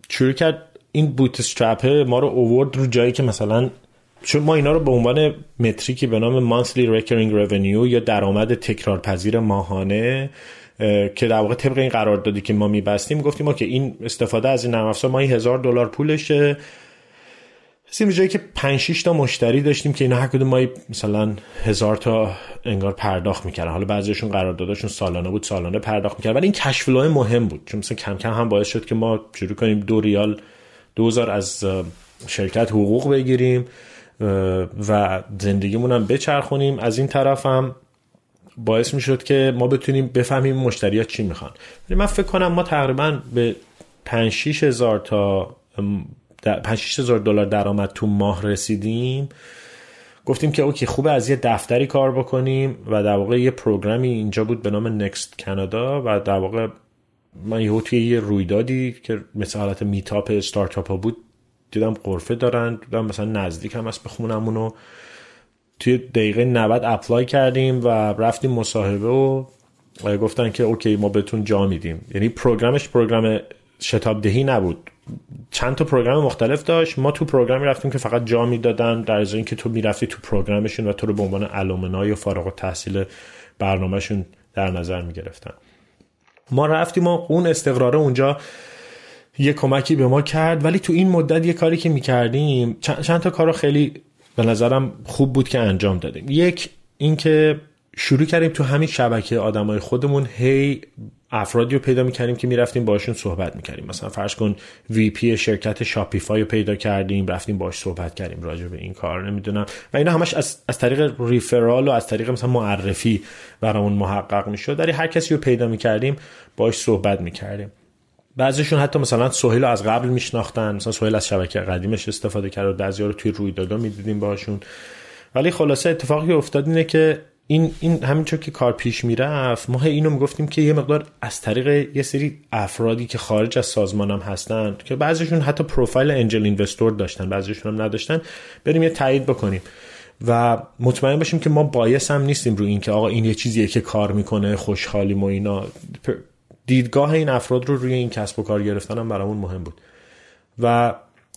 S1: شروع کرد این bootstrap ما رو اوورد رو جایی که مثلا چون ما اینا رو به عنوان metric ی به نام monthly recurring revenue یا درآمد تکرار پذیر ماهانه که در واقع طبق این قراردادی که ما میبستیم گفتیم که این استفاده از این نرم افزار ماهی هزار دلار پولشه. رسیدیم جایی که 5 6 تا مشتری داشتیم که اینا هر کدوم ماهی مثلا هزار تا انگار پرداخت می‌کردن. حالا بعضیشون قراردادشون سالانه بود سالانه پرداخت می‌کردن. ولی این کش مهم بود. چون مثلا کم کم هم باعث شد که ما شروع کنیم دو ریال دوزار از شرکت حقوق بگیریم و زندگیمون هم بچرخونیم. از این طرف هم باعث می‌شد که ما بتونیم بفهمیم مشتری چی می‌خوان. من فکر کنم ما تقریبا به 5 6 هزار تا 5 6 هزار دلار درآمد تو ماه رسیدیم. گفتیم که okay خوبه از یه دفتری کار بکنیم و در واقع یه program ی اینجا بود به نام Next Canada و در واقع من یهو توی یه رویدادی که مثل حالت meetup استارتاپ ها بود دیدم غرفه دارن دیدم مثلا نزدیک هم هست به خونمون توی دقیقه 90 apply کردیم و رفتیم مصاحبه و گفتن که okay ما بهتون جا میدیم. یعنی program ش program شتاب دهی نبود. چند تا پروگرام مختلف داشت. ما تو پروگرامی رفتیم که فقط جا می‌دادن در ازای اینکه تو می‌رفتی تو پروگرامشون و تو رو به عنوان علومنای و فارغ التحصیل برنامهشون در نظر می‌گرفتن. ما رفتیم و اون استقراره اونجا یه کمکی به ما کرد. ولی تو این مدت یه کاری که می‌کردیم چند تا کار خیلی به نظرم خوب بود که انجام دادیم. یک اینکه شروع کردیم تو همین شبکه آدمای خودمون هی افرادی رو پیدا می‌کردیم که می‌رفتیم باشون صحبت می‌کردیم. مثلا فرض کن وی پی شرکت شاپیفای رو پیدا کردیم رفتیم باش صحبت کردیم راجع به این کار نمی‌دونم. و اینا همش از, از طریق ریفرال و از طریق مثلا معرفی برامون محقق می‌شد. در هر کسی رو پیدا می‌کردیم باش صحبت می‌کردیم. بعضیشون حتی مثلا سهیل از قبل میشناختن مثلا سهیل از شبکه قدیمش استفاده کرد و بعضیا رو توی رویدادا می‌دیدیم باشون ولی خلاصه اتفاقی افتاد اینه که این این همینطور که کار پیش می‌رفت ما اینو می‌گفتیم که یه مقدار از طریق یه سری افرادی که خارج از سازمان هم هستن که بعضیشون حتی پروفایل انجل اینوستور داشتن بعضیشون هم نداشتن بریم یه تایید بکنیم. و مطمئن باشیم که ما بایس هم نیستیم رو این که آقا این یه چیزیه که کار می‌کنه خوشحالیم و اینا. دیدگاه این افراد رو روی این کسب و کار گرفتن هم برامون مهم بود. و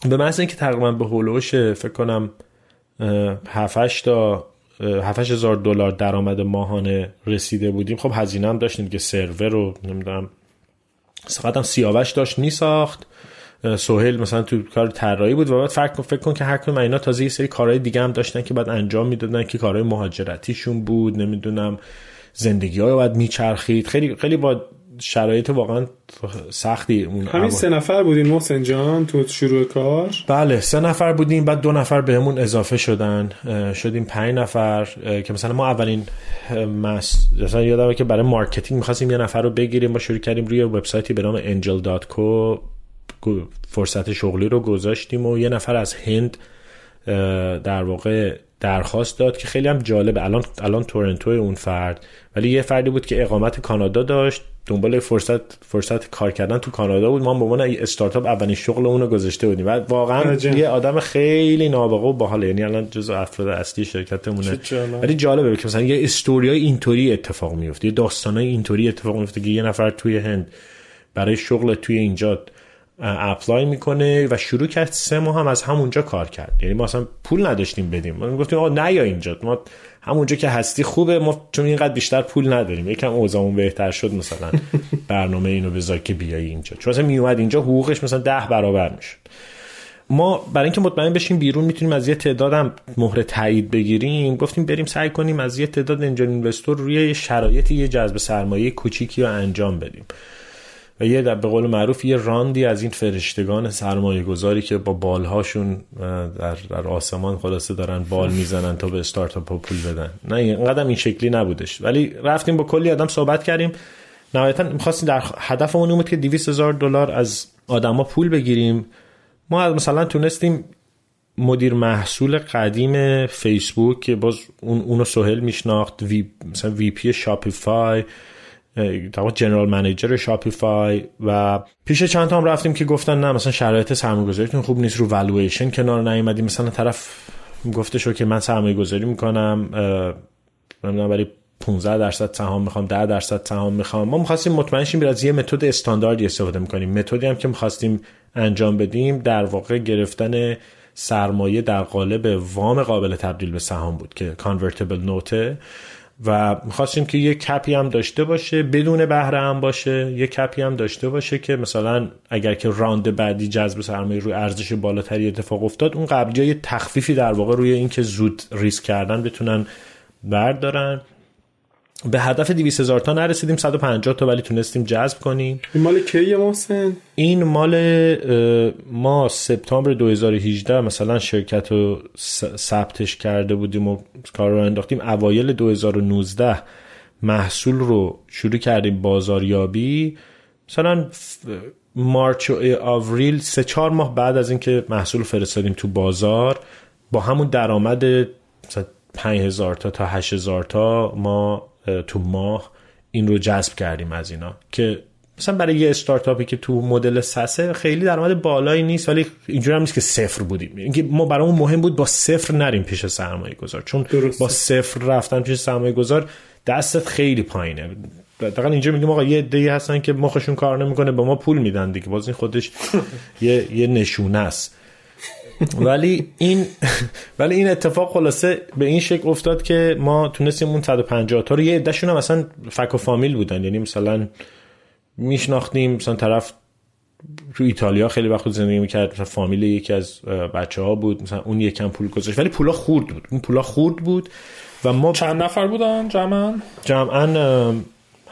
S1: به محض اینکه تقریبا به هولوش فکر کنم 7 تا 7 هزار دلار درآمد ماهانه رسیده بودیم. خب هزینه هم داشتیم که سرور رو نمی‌دونم فقط هم سیاوش داشت میساخت. سهیل مثلا تو کار طراحی بود و بعد فکر فکر کن که هر کدوم اینا تازه یه سری کارهای دیگه هم داشتن که بعد انجام می‌دادن که کارهای مهاجرتیشون بود نمی‌دونم زندگی های باید میچرخید. خیلی خیلی با شرایط واقعا سختی اون
S2: همین سه نفر بودین محسن جان تو شروع کار؟
S1: بله سه نفر بودیم بعد دو نفر بهمون اضافه شدن. شدیم پنج نفر که مثلا ما اولین مثلا یادمه که برای مارکتینگ می‌خواستیم یه نفر رو بگیریم ما شروع کردیم روی وبسایتی به نام angel.co فرصت شغلی رو گذاشتیم و یه نفر از هند در واقع درخواست داد که خیلی هم جالبه الان الان تورنتو اون فرد ولی یه فردی بود که اقامت کانادا داشت. دنبال فرصت فرصت کار کردن تو کانادا بود. ما به عنوان استارتاپ اولین شغل اون رو گذاشته بودیم. و واقعا یه آدم خیلی نابغه و باحاله. یعنی الان جزء افراد اصلی شرکتمونه. ولی جالبه که مثلا یه استوریای اینطوری اتفاق میفته. یه داستانای اینطوری اتفاق میفته که یه نفر توی هند برای شغل توی اینجا اپلای می‌کنه و شروع کرد سه ماه هم از همونجا کار کرد. یعنی ما اصلا پول نداشتیم بدیم. ما گفتیم آقا نه یا اینجا. ما همونجا که هستی خوبه ما چون اینقدر بیشتر پول نداریم. یکم اوضاعمون بهتر شد مثلا برنامه اینو بذار که بیای اینجا. چون مثلا میومد اینجا حقوقش مثلا ده برابر می‌شد. ما برای اینکه مطمئن بشیم بیرون می‌تونیم از یه تعدادم مهر تایید بگیریم. گفتیم بریم سعی کنیم از یه تعداد انجل اینوستور روی شرایطی یه جذب سرمایه کوچیکی رو انجام بدیم. و یه به قول معروف یه راندی از این فرشتگان سرمایه گذاری که با بالهاشون در, در آسمان خلاصه دارن بال می‌زنن تا به استارتاپ پول بدن. نه اینقدر این شکلی نبودش. ولی رفتیم با کلی آدم صحبت کردیم. نهایتا می‌خواستیم در هدفمون بود که 200 هزار دلار از آدما پول بگیریم. ما مثلا تونستیم مدیر محصول قدیم فیسبوک که باز اون اونو سهل میشناخت وی مثلا VP شاپیفای general manager شاپیفای و پیش چند تا هم رفتیم که گفتن نه مثلا شرایط سرمایه‌گذاریتون خوب نیست رو والویشن کنار نیومدیم مثلا طرف گفته که من سرمایه گذاری می‌کنم نمی‌دونم برای 15 درصد سهام می‌خوام 10 درصد سهام می‌خوام. ما می‌خواستیم مطمئن شیم از یه متد استانداردی استفاده می‌کنیم. متدی هم که می‌خواستیم انجام بدیم در واقع گرفتن سرمایه در قالب وام قابل تبدیل به سهام بود که convertible note ـه و می‌خواستیم که یه cap ـی هم داشته باشه بدون بهره هم باشه. یه cap ـی هم داشته باشه که مثلا اگر که round بعدی جذب سرمایه روی ارزش بالاتری اتفاق افتاد اون قبلی یه تخفیفی در واقع روی اینکه زود ریسک کردن بتونن بردارن. به هدف 200 هزار تا نرسیدیم 150 تا ولی تونستیم جذب کنیم.
S2: این مال کیه محسن؟
S1: این مال ما سپتامبر 2018 مثلا شرکت رو ثبتش کرده بودیم و کار رو انداختیم. اوایل 2019 محصول رو شروع کردیم بازاریابی. مثلا مارچ و آوریل سه چهار ماه بعد از اینکه محصول فرستادیم تو بازار با همون درآمد مثلا 5000 تا تا 8000 تا ما تو ماه این رو جذب کردیم از اینا. که مثلا برای یه استارتاپی که تو مدل سسه خیلی درآمد بالایی نیست ولی اینجوری هم نیست که صفر بودیم. اینکه ما برامون مهم بود با صفر نریم پیش سرمایه گذار چون درسته. با صفر رفتن پیش سرمایه گذار دستت خیلی پایینه. دقیقا اینجا میگیم آقا یه دی هستن که مخشون کار نمی‌کنه به ما پول میدن دیگه. باز این خودش یه یه نشونه است. ولی این ولی این اتفاق خلاصه به این شکل افتاد که ما تونستیم اون 150 تا رو یه عدهشون هم اصلا فک و فامیل بودن. یعنی مثلا میشناختیم مثلا طرف تو ایتالیا خیلی وقت زندگی می‌کرد مثلا فامیل یکی از بچه ها بود مثلا اون یکم پول گذاشت. ولی پولا خورد بود. اون پولا خورد بود و ما
S3: چند نفر بودن؟ جمعا؟
S1: جمعا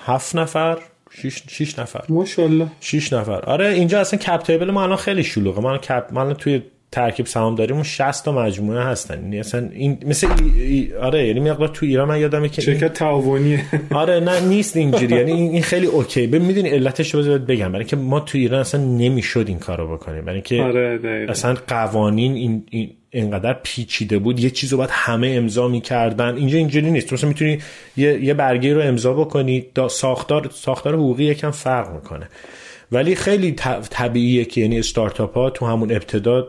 S1: هفت نفر شش, شش نفر.
S2: ماشاءالله.
S1: شش نفر. آره اینجا اصلا کپ تیبل ما الان خیلی شلوغه. من کپ من توی ترکیب سهام داریم 60 تا مجموعه هستن. یعنی اصلا این مثل ای... آره یعنی مقدار تو ایران من یادمه که
S2: شرکت تعاونیه.
S1: آره نه نیست اینجوری. یعنی این خیلی اوکی. ببین می‌دونی علتش رو بگم. برای اینکه ما تو ایران اصلا نمی‌شد این کارو بکنیم. برای اینکه
S2: آره
S1: اصلا قوانین این, این اینقدر پیچیده بود. یه چیزو باید همه امضا می‌کردن. اینجا اینجوری نیست. مثلا می‌تونی یه یه برگه رو امضا بکنی ساختار ساختار حقوقی یکم فرق می‌کنه. ولی خیلی طبیعیه که یعنی استارتاپ ها تو همون ابتدا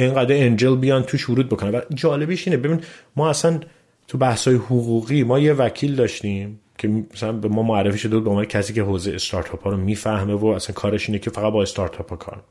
S1: اینقدر انجل بیان توش ورود بکنن. و جالبیش اینه ببین ما اصلا تو بحث های حقوقی ما یه وکیل داشتیم که مثلا به ما معرفی شده به عنوان کسی که حوزه استارتاپ ها رو می‌فهمه و اصلا کارش اینه که فقط با استارتاپ ها کار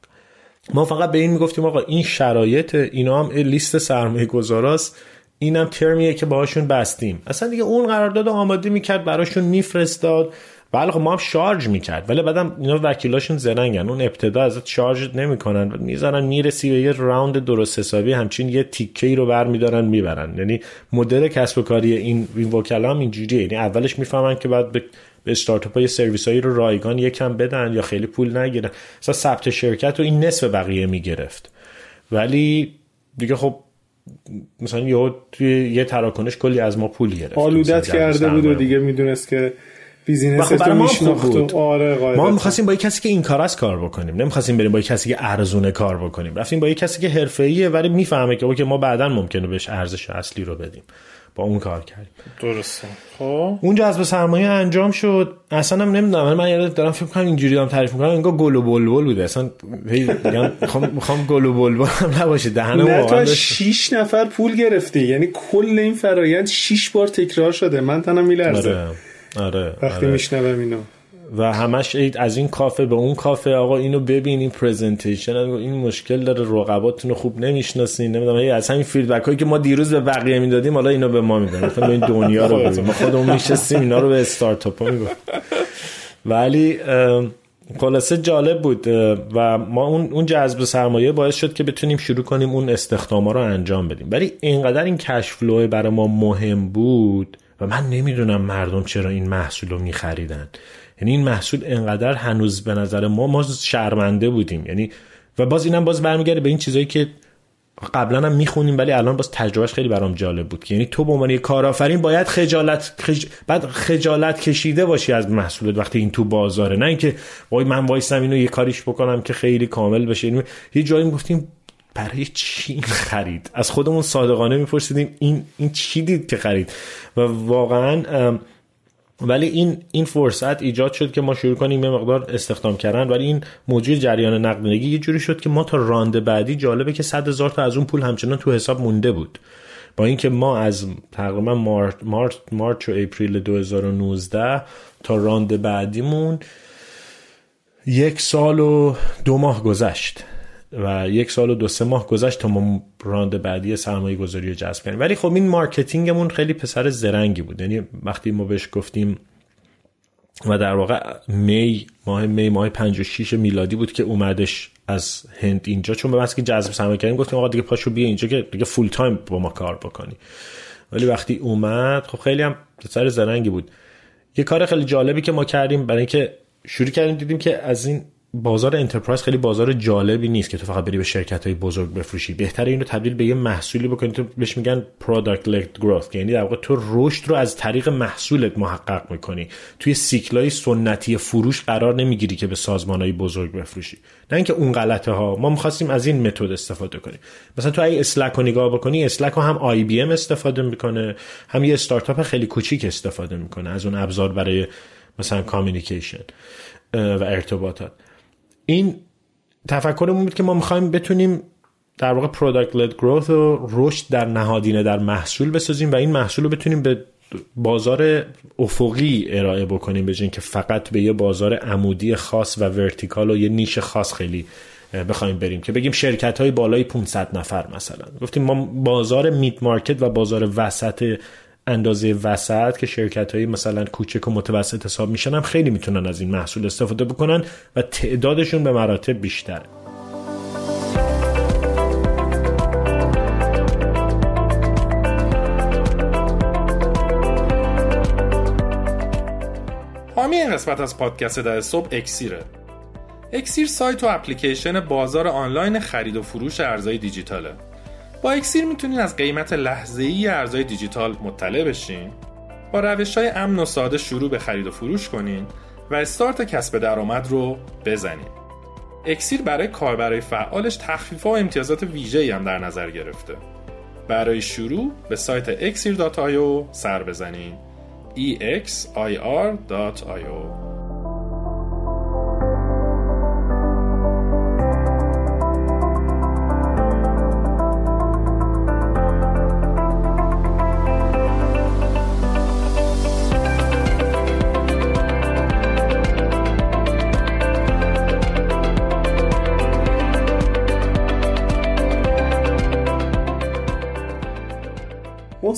S1: ما فقط به این می‌گفتیم آقا این شرایط اینا هم لیست سرمایه گذاراست اینم ترمیه که باهاشون بستیم. اصلا دیگه اون قرارداد آماده می‌کرد براشون میفرستاد. بله خب ما هم شارژ می‌کرد. ولی بعدم اینا وکیلاشون زرنگن. اون ابتدا ازت شارژ نمی‌کنن. می‌ذارن می‌رسی به یه راوند درست حسابی همچین یه تیکه رو برمیدارن می‌برن. یعنی مدل کسب و کاری این این وکلا هم اینجوریه. یعنی اولش می‌فهمن که بعد به به استارتاپ های سرویس هایی رو رایگان یکم بدن یا خیلی پول نگیرن. مثلا ثبت شرکت رو این نصف بقیه می‌گرفت. ولی دیگه خب مثلا یه یه تراکنش کلی از ما پول گرفت.
S2: آلودت کرده بود و دیگه می‌دونست که بیزینس
S1: خب
S2: ما
S1: بود.
S2: آره
S1: ما می‌خواستیم با یه کسی که این کاره است کار بکنیم. نمی‌خواستیم بریم با یه کسی که ارزونه کار بکنیم. رفتیم با یه کسی که حرفه‌ایه ولی می‌فهمه که okay ما بعدا ممکنه بهش ارزش اصلی رو بدیم. با اون کار کردیم.
S3: درسته. خب.
S1: اون جذب سرمایه انجام شد. اصلا هم نمی‌دونم. من یاد دارم فکر کنم اینجوری دارم تعریف می‌کنم. انگار گل و بلبل بوده. اصلا می‌خوام می‌خوام گل و بلبل هم نباشه. دهنه
S2: نه تو 6 نفر پول گرفتی. یعنی کل این فرایند 6 بار تکرار شده. من تنم میلرزه.
S1: آره.
S2: وقتی
S1: آره.
S2: میشنوم اینو.
S1: و همش از این کافه به اون کافه آقا اینو ببین این presentation این مشکل داره رقباتون رو خوب نمی‌شناسین. نمی‌دونم از همین feedback هایی که ما دیروز به بقیه می‌دادیم حالا اینو به ما میدن. مثلا این دنیا رو ببین ما خودمون میشستیم اینا رو به استارتاپ ها می‌گفت ولی خلاصه جالب بود و ما اون اون جذب سرمایه باعث شد که بتونیم شروع کنیم اون استخداما رو انجام بدیم. ولی اینقدر این کش فلو برای ما مهم بود و من نمی‌دونم مردم چرا این محصول رو میخریدن. یعنی این محصول انقدر هنوز به نظر ما ما شرمنده بودیم. یعنی و باز اینم باز برمیگرده به این چیزایی که قبلا هم می‌خونیم ولی الان باز تجربهش خیلی برام جالب بود یعنی تو به عنوان کارآفرین باید خجالت خج... بعد خجالت کشیده باشی از محصولت وقتی این تو بازاره. نه اینکه وای من وایسم اینو یه کاریش بکنم که خیلی کامل بشه. یعنی یه جایی گفتیم برای چی خرید؟ از خودمون صادقانه میپرسیدیم این این چی دید که خرید؟ و واقعا ولی این این فرصت ایجاد شد که ما شروع کنیم یه مقدار استخدام کردن. ولی این موجود جریان نقدینگی یه جوری شد که ما تا راند بعدی جالبه که 100 هزار تا از اون پول همچنان تو حساب مونده بود. با اینکه ما از تقریبا مارچ مارچ مارچ و اپریل 2019 تا round بعدیمون یک سال و دو ماه گذشت. و یک سال و دو سه ماه گذشت تا ما round بعدی سرمایه گذاری رو جذب کردیم. ولی خب این مارکتینگمون خیلی پسر زرنگی بود. یعنی وقتی ما بهش گفتیم و در واقع می ماه می ماه 56 میلادی بود که اومدش از هند اینجا. چون به که جذب سرمایه کردیم گفتیم آقا دیگه پاشو بیا اینجا که دیگه full time با ما کار بکنی. ولی وقتی اومد خب خیلی هم پسر زرنگی بود. یه کار خیلی جالبی که ما کردیم برای اینکه شروع کردیم دیدیم که از این بازار enterprise خیلی بازار جالبی نیست که تو فقط بری به شرکت های بزرگ بفروشی. بهتره اینو تبدیل به یه محصولی بکنی. تو بهش میگن product led growth. یعنی در واقع تو رشد رو از طریق محصولت محقق می‌کنی. توی cycle های سنتی فروش قرار نمی‌گیری که به سازمان های بزرگ بفروشی. نه اینکه اون غلطه ها ما می‌خواستیم از این متد استفاده کنیم. مثلا تو اگه اسلک رو نگاه بکنی اسلک رو هم آی بی ام استفاده می‌کنه هم یه استارتاپ خیلی کوچیک استفاده می‌کنه از اون ابزار برای مثلا communication و ارتباطات. این تفکرمون بود که ما می‌خوایم بتونیم در واقع product led growth و رشد در نهادینه در محصول بسازیم و این محصول رو بتونیم به بازار افقی ارائه بکنیم به که فقط به یه بازار عمودی خاص و vertical و یه niche خاص خیلی بخوایم بریم که بگیم شرکت های بالای 500 نفر مثلا. گفتیم ما بازار میت مارکت و بازار وسط اندازه وسط که شرکت های مثلا کوچک و متوسط حساب میشن هم خیلی می‌تونن از این محصول استفاده بکنن و تعدادشون به مراتب بیشتره
S3: حامی این قسمت از پادکست در صبح اکسیره. اکسیر سایت و اپلیکیشن بازار آنلاین خرید و فروش ارزهای دیجیتاله. با اکسیر می‌تونین از قیمت لحظه ای ارزهای دیجیتال مطلع بشین با روش های امن و ساده شروع به خرید و فروش کنین و استارت کسب درآمد رو بزنین. اکسیر برای کاربرای فعالش تخفیف و امتیازات ویژه‌ای هم در نظر گرفته. برای شروع به سایت exir.io سر بزنین. Exir.io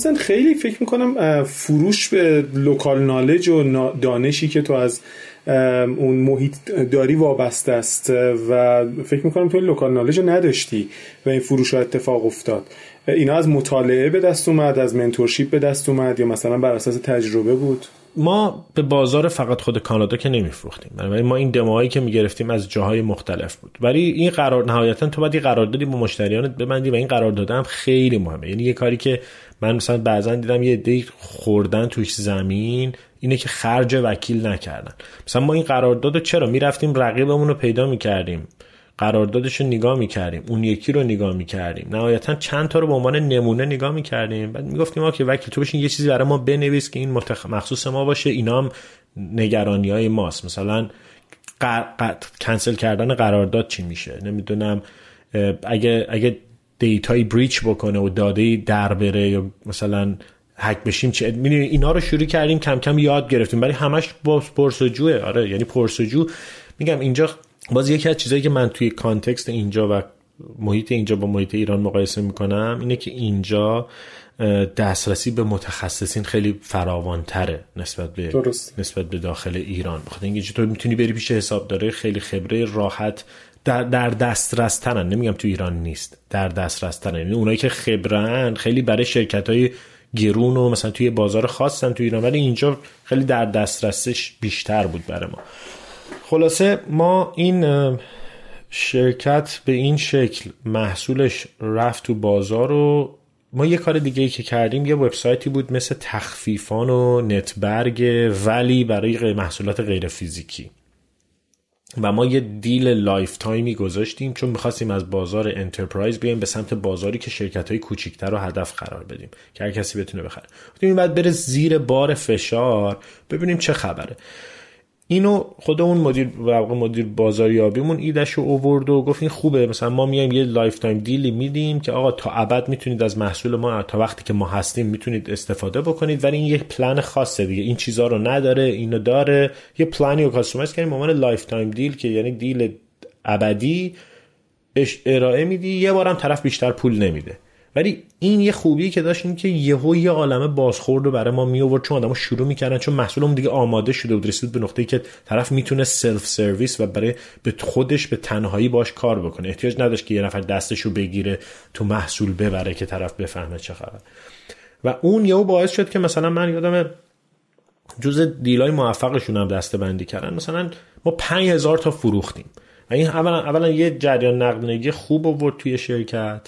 S2: محسن خیلی فکر می‌کنم فروش به local knowledge و دانشی که تو از اون محیط داری وابسته است و فکر می‌کنم تو local knowledge رو نداشتی و این فروش ها اتفاق افتاد. اینا از مطالعه به دست اومد از mentorship به دست اومد یا مثلا بر اساس تجربه بود؟
S1: ما به بازار فقط خود کانادا که نمیفروختیم. ولی ما این دماهایی که می‌گرفتیم از جاهای مختلف بود. ولی این قرار نهایتا تو باید قراردادی با مشتریانت ببندی و این قرارداد هم خیلی مهمه. یعنی یه کاری که من مثلا بعضا دیدم یه دی خوردن توش زمین اینه که خرج وکیل نکردن. مثلا ما این قرارداد رو چرا می‌رفتیم؟ رقیبمون رو پیدا می‌کردیم. قراردادش رو نگاه می‌کردیم. اون یکی رو نگاه می‌کردیم. نهایتا چند تا رو به عنوان نمونه نگاه می‌کردیم. بعد می‌گفتیم که وکیل تو بشین یه چیزی برای ما بنویس که این متخ... مخصوص ما باشه. اینا هم نگرانی های ماست. مثلا قر... کنسل کردن قرارداد چی میشه؟ نمی‌دونم. اگه اگه data breach بکنه و داده در بره یا مثلا هک بشیم چه اینا رو شروع کردیم کم کم یاد گرفتیم. ولی همش با پرسجوه. آره یعنی پرسجو. میگم اینجا باز یکی از چیزایی که من توی context اینجا و محیط اینجا با محیط ایران مقایسه می‌کنم اینه که اینجا دسترسی به متخصصین خیلی فراوانتره نسبت به
S2: درست.
S1: نسبت به داخل ایران. بخاطر اینکه تو می‌تونی بری پیش حسابداره خیلی خبره راحت در, در دسترس ترن نمیگم تو ایران نیست. در دسترس ترن یعنی اونایی که خبرن خیلی برای شرکت های گرون و مثلا توی بازار خاصن تو ایران ولی اینجا خیلی در دسترسش بیشتر بود برای ما. خلاصه ما این شرکت به این شکل محصولش رفت تو بازار و ما یه کار دیگه ای که کردیم یه وبسایتی بود مثل تخفیفان و نتبرگ ولی برای محصولات غیر فیزیکی و ما یه دیل lifetime ی گذاشتیم چون می‌خواستیم از بازار enterprise بیایم به سمت بازاری که شرکت های کوچیکتر رو هدف قرار بدیم که هر کسی بتونه بخره. گفتیم بعد بره زیر بار فشار ببینیم چه خبره. اینو خود اون مدیر مدیر بازاریابیمون ایدش رو اوورد و گفت این خوبه. مثلا ما میایم یه lifetime deal ی میدیم که آقا تا ابد می‌تونید از محصول ما تا وقتی که ما هستیم می‌تونید استفاده بکنید. ولی این یک پلن خاصه دیگه. این چیزها رو نداره اینو داره. یه پلانی رو customize کنیم عنوان lifetime deal که یعنی deal ابدی ارائه میدی. یه بارم طرف بیشتر پول نمیده. ولی این یه خوبی که داشت این که یهو یه عالمه بازخورد رو برای ما می آورد چون آدمو شروع می‌کردن چون محصولمون دیگه آماده شده بود رسید به نقطه‌ای که طرف می‌تونه self-service و برای به خودش به تنهایی باش کار بکنه. احتیاج نداشت که یه نفر دستش رو بگیره تو محصول ببره که طرف بفهمه چه خبر و اون یهو باعث شد که مثلا من یادم جز دیلای موفقشون هم دسته بندی کردن. مثلا ما 5000 تا فروختیم. و این اولا, اولا یه جریان نقدینگی خوب آورد توی شرکت.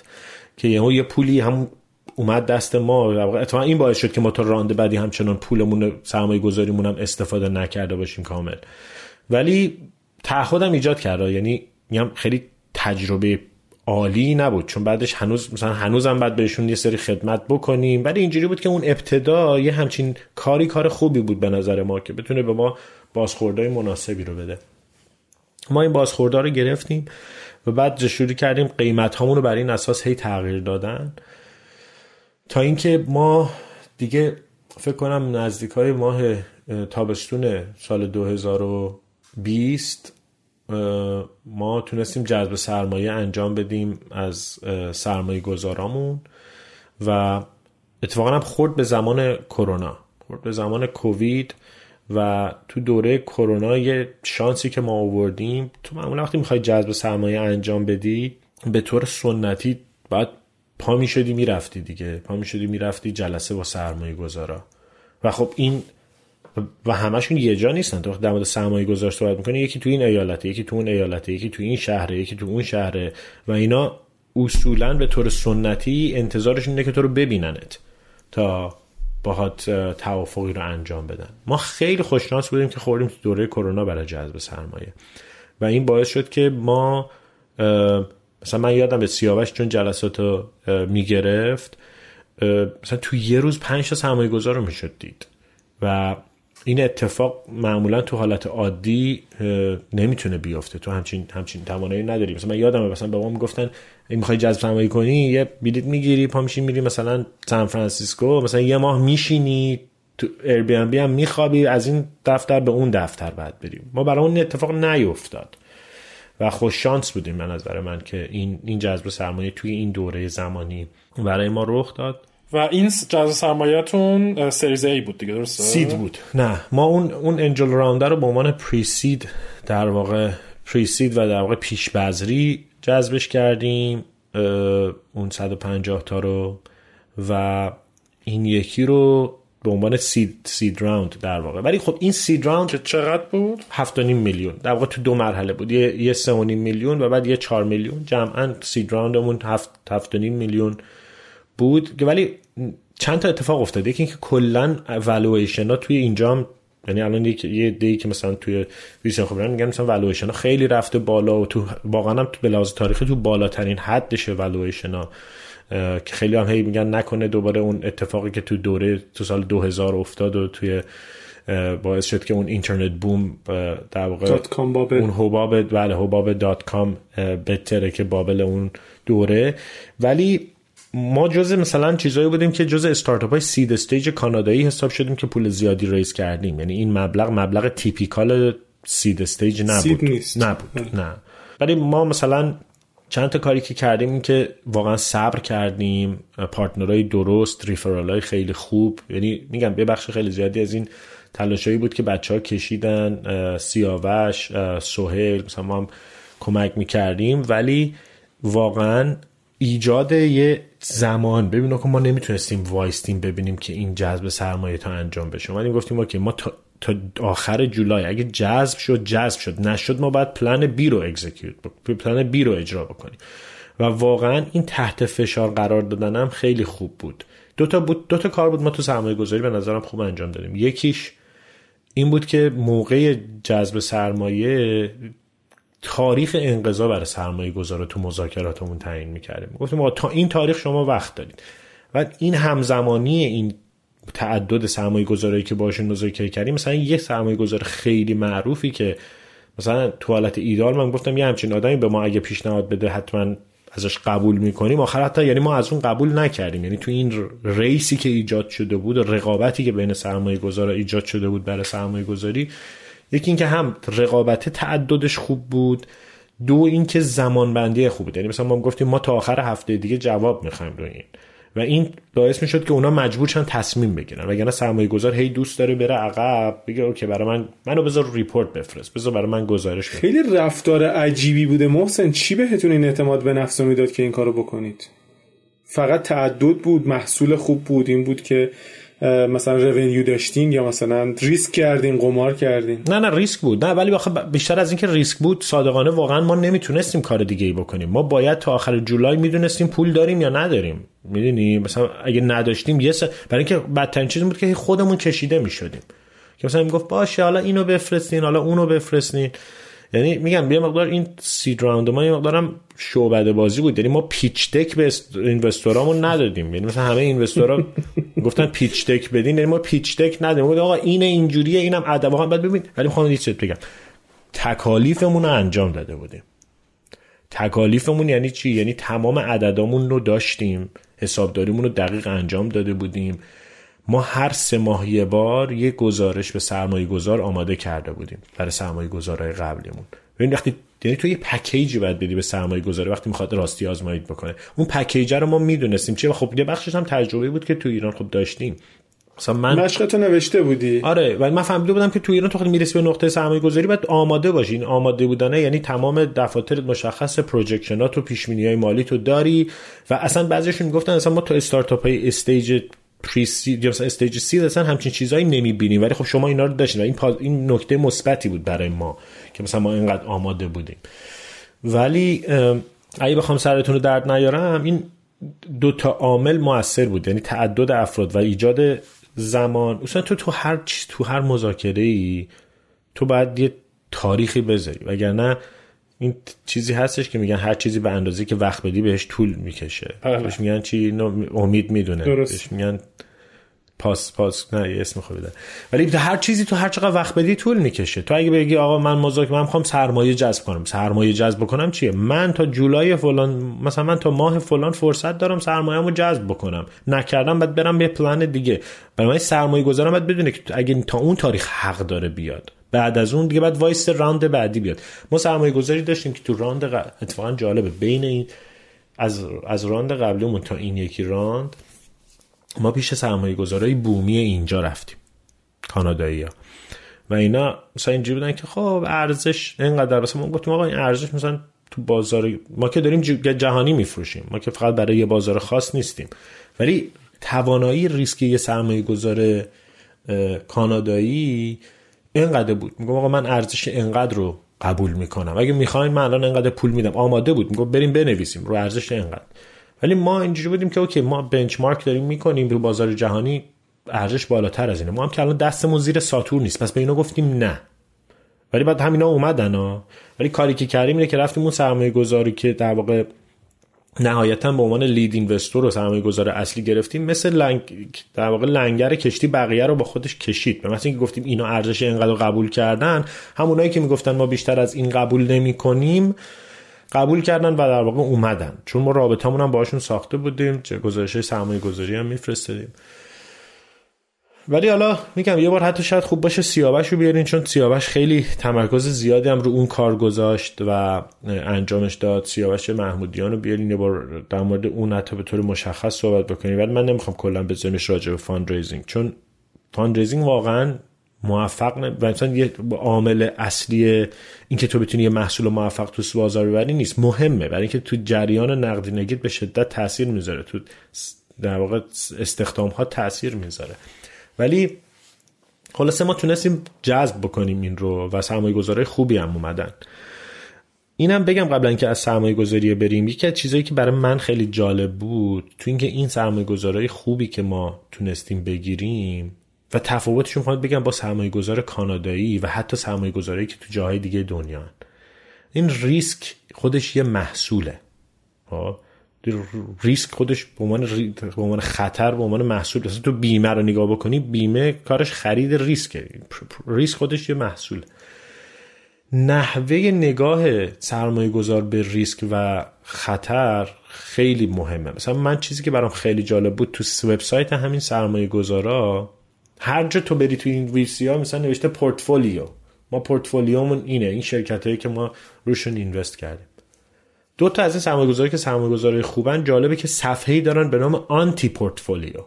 S1: که یهو یه پولی هم اومد دست ما. اتفاقا این باعث شد که ما تا رانده بعدی همچنان پولمون سرمایه گذاریمون هم استفاده نکرده باشیم کامل. ولی تعهدم ایجاد کرده یعنی میگم خیلی تجربه عالی نبود. چون بعدش هنوز مثلا هنوزم بعد بهشون یه سری خدمت بکنیم. ولی اینجوری بود که اون ابتدا یه همچین کاری کار خوبی بود به نظر ما که بتونه به ما بازخوردهای مناسبی رو بده. ما این بازخوردها رو گرفتیم. و بعد شروع کردیم قیمت هامون رو بر این اساس هی تغییر دادن. تا اینکه ما دیگه فکر کنم نزدیک های ماه تابستون سال 2020 ما تونستیم جذب سرمایه انجام بدیم از سرمایه گذارامون و اتفاقا هم خورد به زمان کرونا. خورد به زمان کووید. و تو دوره کرونا یه شانسی که ما آوردیم تو معمولا وقتی می‌خوای جذب سرمایه انجام بدی به طور سنتی باید پا می‌شدی می‌رفتی دیگه. پا می‌شدی می‌رفتی جلسه با سرمایه گذارا و خب این و همشون یه جا نیستن. تو در مورد سرمایه گذار صحبت می‌کنی یکی تو این ایالته یکی تو اون ایالته یکی تو این شهره یکی تو اون شهره. و اینا اصولا به طور سنتی انتظارشون اینه که تو رو ببیننت تا باهات توافقی رو انجام بدن. ما خیلی خوششانس بودیم که خوردیم تو دوره کرونا برای جذب سرمایه. و این باعث شد که ما مثلا من یادم به سیاوش چون جلسات رو می‌گرفت مثلا تو یه روز پنج تا سرمایه گذار رو می‌شد دید. و این اتفاق معمولا تو حالت عادی نمی‌تونه بیفته. تو همچین همچین توانایی نداری. مثلا من یادمه مثلا به ما می‌گفتن می‌خوای جذب سرمایه کنی یه بلیط می‌گیری پا میشی میری مثلا سان فرانسیسکو مثلا یه ماه میشینی تو Airbnb هم میخوابی از این دفتر به اون دفتر بعد بریم. ما برای اون اتفاق نیفتاد. و خوش شانس بودیم من از برای من که این این جذب سرمایه توی این دوره زمانی برای ما رخ داد.
S3: و این جذب سرمایه‌تون سریز ای بود دیگه درسته؟
S1: سید بود. نه ما اون اون انجل راوندر رو به عنوان پریسید در واقع پریسید و در واقع پیش بذری جذبش کردیم اون 150 تا رو و این یکی رو به عنوان سید, سید راوند در واقع. ولی خب این سید راوند
S3: چقدر بود؟
S1: 7.5 میلیون. در واقع تو دو مرحله بود. یه یه 3.5 میلیون و بعد یه 4 میلیون. جمعا سید راوندمون 7 7.5 میلیون بود ولی چند تا اتفاق افتاد. یکی اینکه کلا والویشن ها توی اینجا یعنی الان یه دیتا که مثلا توی ویژن خبرا میگن مثلا والویشن ها خیلی رفته بالا و تو واقعا هم تو به لحاظ تاریخی تو بالاترین حدشه والویشن ها که خیلی هم هی میگن نکنه دوباره اون اتفاقی که تو دوره تو سال 2000 افتاد و توی باعث شد که اون internet boom در واقع اون حباب بله حباب dot-com بهتره که bubble اون دوره. ولی ما جز مثلا چیزایی بودیم که جز استارتاپ های seed stage کانادایی حساب شدیم که پول زیادی raise کردیم. یعنی این مبلغ مبلغ typical seed stage نبود.
S2: seed نیست.
S1: نبود. نه. ولی ما مثلا چند تا کاری که کردیم این که واقعا صبر کردیم. partner های درست referral های خیلی خوب. یعنی میگم یه بخش خیلی زیادی از این تلاشایی بود که بچه ها کشیدن سیاوش سوهل مثلا ما هم کمک می‌کردیم. ولی واقعا ایجاد یه زمان. ببینیم که ما نمی‌تونستیم وایستیم ببینیم که این جذب سرمایه تا انجام بشه. اومدیم گفتیم که ما تا, تا آخر جولای اگه جذب شد جذب شد. نشد ما باید پلن بی رو اکزیکیوت پلن بی رو اجرا بکنیم. و واقعا این تحت فشار قرار دادنم خیلی خوب بود. دو تا بود دو تا کار بود ما تو سرمایه گذاری به نظرم خوب انجام دادیم. یکیش این بود که موقع جذب سرمایه تاریخ انقضا برای سرمایه تو مذاکراتمون تعیین می‌کردیم. گفتیم تا این تاریخ شما وقت دارید. و این همزمانی این تعدد سرمایه گذاری که باشون مذاکره کردیم مثلا یه سرمایه گذار خیلی معروفی که مثلا تو حالت ایدال من گفتم یه همچین آدمی به ما اگه پیشنهاد بده حتما ازش قبول می‌کنیم. آخر حتی یعنی ما از اون قبول نکردیم. یعنی تو این ریسی که ایجاد شده بود و رقابتی که بین سرمایه گذار ایجاد شده بود برای سرمایه گذاری یکی اینکه هم رقابت تعددش خوب بود دو اینکه زمان بندی خوب بود. یعنی مثلا ما گفتیم ما تا آخر هفته دیگه جواب می‌خوایم رو این. و این باعث می‌شد که اونا مجبور شن تصمیم بگیرن. وگرنه سرمایه گذار هی دوست داره بره عقب بگه okay برای من منو بذار report بفرست بذار برای من گزارش
S2: خیلی رفتار عجیبی بوده. محسن چی بهتون این اعتماد به نفس می‌داد که این کارو بکنید؟ فقط تعدد بود محصول خوب بود این بود که مثلا رونیو داشتین یا مثلا ریسک کردین قمار کردین؟
S1: نه نه ریسک بود. نه ولی بیشتر از اینکه ریسک بود صادقانه واقعا ما نمی‌تونستیم کار دیگه ای بکنیم. ما باید تا آخر جولای می‌دونستیم پول داریم یا نداریم. می‌دونی؟ مثلا اگه نداشتیم یه برای اینکه بدترین چیز بود که خودمون کشیده می‌شدیم. که مثلا می‌گفت باشه حالا اینو بفرستین حالا اونو بفرستین. یعنی میگم یه مقدار این سید راوند ما یه مقدارم شعبده بازی بود. یعنی ما پیچ دک به اینوستورامون ندادیم. یعنی مثلا همه اینوستورا گفتن پیچ دک بدین. یعنی ما پیچ دک ندادیم. آقا این اینجوریه اینم ادب. بعد ببین ولی می‌خوام چیز بگم. تکالیفمون رو انجام داده بودیم. تکالیفمون یعنی چی؟ یعنی تمام عددامون رو داشتیم. حسابداریمون رو دقیق انجام داده بودیم. ما هر سه ماه یه بار یه گزارش به سرمایه گذار آماده کرده بودیم برای سرمایه گذارهای قبلیمون. ببین وقتی یعنی تو یه پکیجی باید بدی به سرمایه گذاری وقتی می‌خواد راستی آزمایید بکنه. اون پکیج رو ما می‌دونستیم چه خب یه بخشش هم تجربه بود که تو ایران خب داشتیم.
S2: مثلا من مشقتو نوشته بودی؟
S1: آره ولی من فهمیده بودم که تو ایران تو خیلی می‌رسی به نقطه سرمایه گذاری باید آماده باشی. این آماده بودنه یعنی تمام دفاتر مشخص projection ات و پیش‌بینی های مالی تو داری و اصلا بعضیشون می‌گفتن اصلا ما تو استارتاپ های stage pre-seed یا stage seed اصلا همچین چیزایی نمی‌بینیم. ولی خب شما اینا رو داشتین این این نکته مثبتی بود برای ما که مثلا ما اینقدر آماده بودیم. ولی اگه بخوام سرتون رو درد نیارم این دو تا عامل موثر بود. یعنی تعدد افراد و ایجاد زمان. اصلا تو تو هر تو هر مذاکره ای تو باید یه تاریخی بذاری. وگرنه این چیزی هستش که میگن هر چیزی به اندازه که وقت بدی بهش طول می‌کشه. بله. بهش میگن چی؟ امید می‌دونه. بهش میگن پاس پاس نه یه اسم خوبی ولی هر چیزی تو هر چقدر وقت بدی طول می‌کشه. تو اگه بگی آقا من مذاکره من می‌خوام سرمایه جذب کنم. سرمایه جذب بکنم چیه؟ من تا جولای فلان مثلا من تا ماه فلان فرصت دارم سرمایه‌مو جذب بکنم. نکردم بعد برم به پلن دیگه. برای من سرمایه گذارم بعد بدونه که اگه تا اون تاریخ حق داره بیاد. بعد از اون دیگه بعد واسه round بعدی بیاد. ما سرمایه گذاری داشتیم که تو round اتفاقا جالبه. بین این از از round قبلیمون تا این یکی round ما پیش سرمایه گذارای بومی اینجا رفتیم کانادایی ها و اینا مثلا اینجوری بودن که خب ارزش اینقدر مثلا ما گفتیم آقا این ارزش مثلا تو بازار ما که داریم جهانی میفروشیم ما که فقط برای یه بازار خاص نیستیم. ولی توانایی ریسکی یه سرمایه گذار کانادایی اینقدر بود. میگم آقا من ارزش اینقدر رو قبول می‌کنم. اگه می‌خواین من الان اینقدر پول میدم. آماده بود. میگم بریم بنویسیم. رو ارزش اینقدر. ولی ما اینجوری بودیم که okay ما benchmark داریم می‌کنیم رو بازار جهانی ارزش بالاتر از اینه. ما هم که الان دستمون زیر ساتور نیست پس به اینا گفتیم نه. ولی بعد همینا اومدن ها. ولی کاری که کردیم اینه که رفتیم اون سرمایه گذاری که در واقع نهایتا به عنوان لید اینوستور و سرمایه گذار اصلی گرفتیم مثل لنگ در واقع لنگر کشتی بقیه رو با خودش کشید. به مثل اینکه گفتیم اینا ارزش اینقدر قبول کردن همونایی که می‌گفتن ما بیشتر از این قبول نمی کنیم قبول کردن و در واقع اومدن. چون ما رابطمون هم باشون ساخته بودیم چه گزارش سرمایه گذاری هم میفرستادیم. ولی حالا میگم یه بار حتی شاید خوب باشه سیاوش رو بیارین چون سیاوش خیلی تمرکز زیادی هم رو اون کار گذاشت و انجامش داد. سیاوش محمودیان رو بیارین یه بار در مورد اون حتی به طور مشخص صحبت بکنیم ولی من نمی‌خوام کلا بزنیش راجع به fund چون fund واقعا موفق نه. مثلا یه عامل اصلی اینکه تو بتونی یه محصول موفق تو بازار ببری نیست. مهمه. برای اینکه تو جریان نقدینگی به شدت تاثیر می‌ذاره. تو در واقع استخدام ها تاثیر می‌ذاره. ولی خلاصه ما تونستیم جذب بکنیم این رو و سرمایه گذاره خوبی هم اومدن. اینم بگم قبل اینکه از سرمایه گذاری بریم یکی از چیزایی که برای من خیلی جالب بود تو اینکه این سرمایه گذاری خوبی که ما تونستیم بگیریم و تفاوتشون خواهد بگم با سرمایه گذار کانادایی و حتی سرمایه گذاری که تو جاهای دیگه دنیا این ریسک خودش یه محصوله. خب؟ ریسک خودش به عنوان به عنوان خطر به عنوان محصول. مثلا تو بیمه رو نگاه بکنی بیمه کارش خرید ریسکه. ریسک خودش یه محصول نحوه نگاه سرمایه گذار به ریسک و خطر خیلی مهمه. مثلا من چیزی که برام خیلی جالب بود تو وبسایت همین سرمایه گذارا هر جا تو بری تو این ویسی ها مثلا نوشته پورتفولیو. ما پورتفولیومون اینه. این شرکت هایی که ما روشون اینوست کردیم. دو تا از این سرمایه گذاری که سرمایه گذاری خوبن جالبه که صفحه‌ای دارن به نام آنتی پورتفولیو.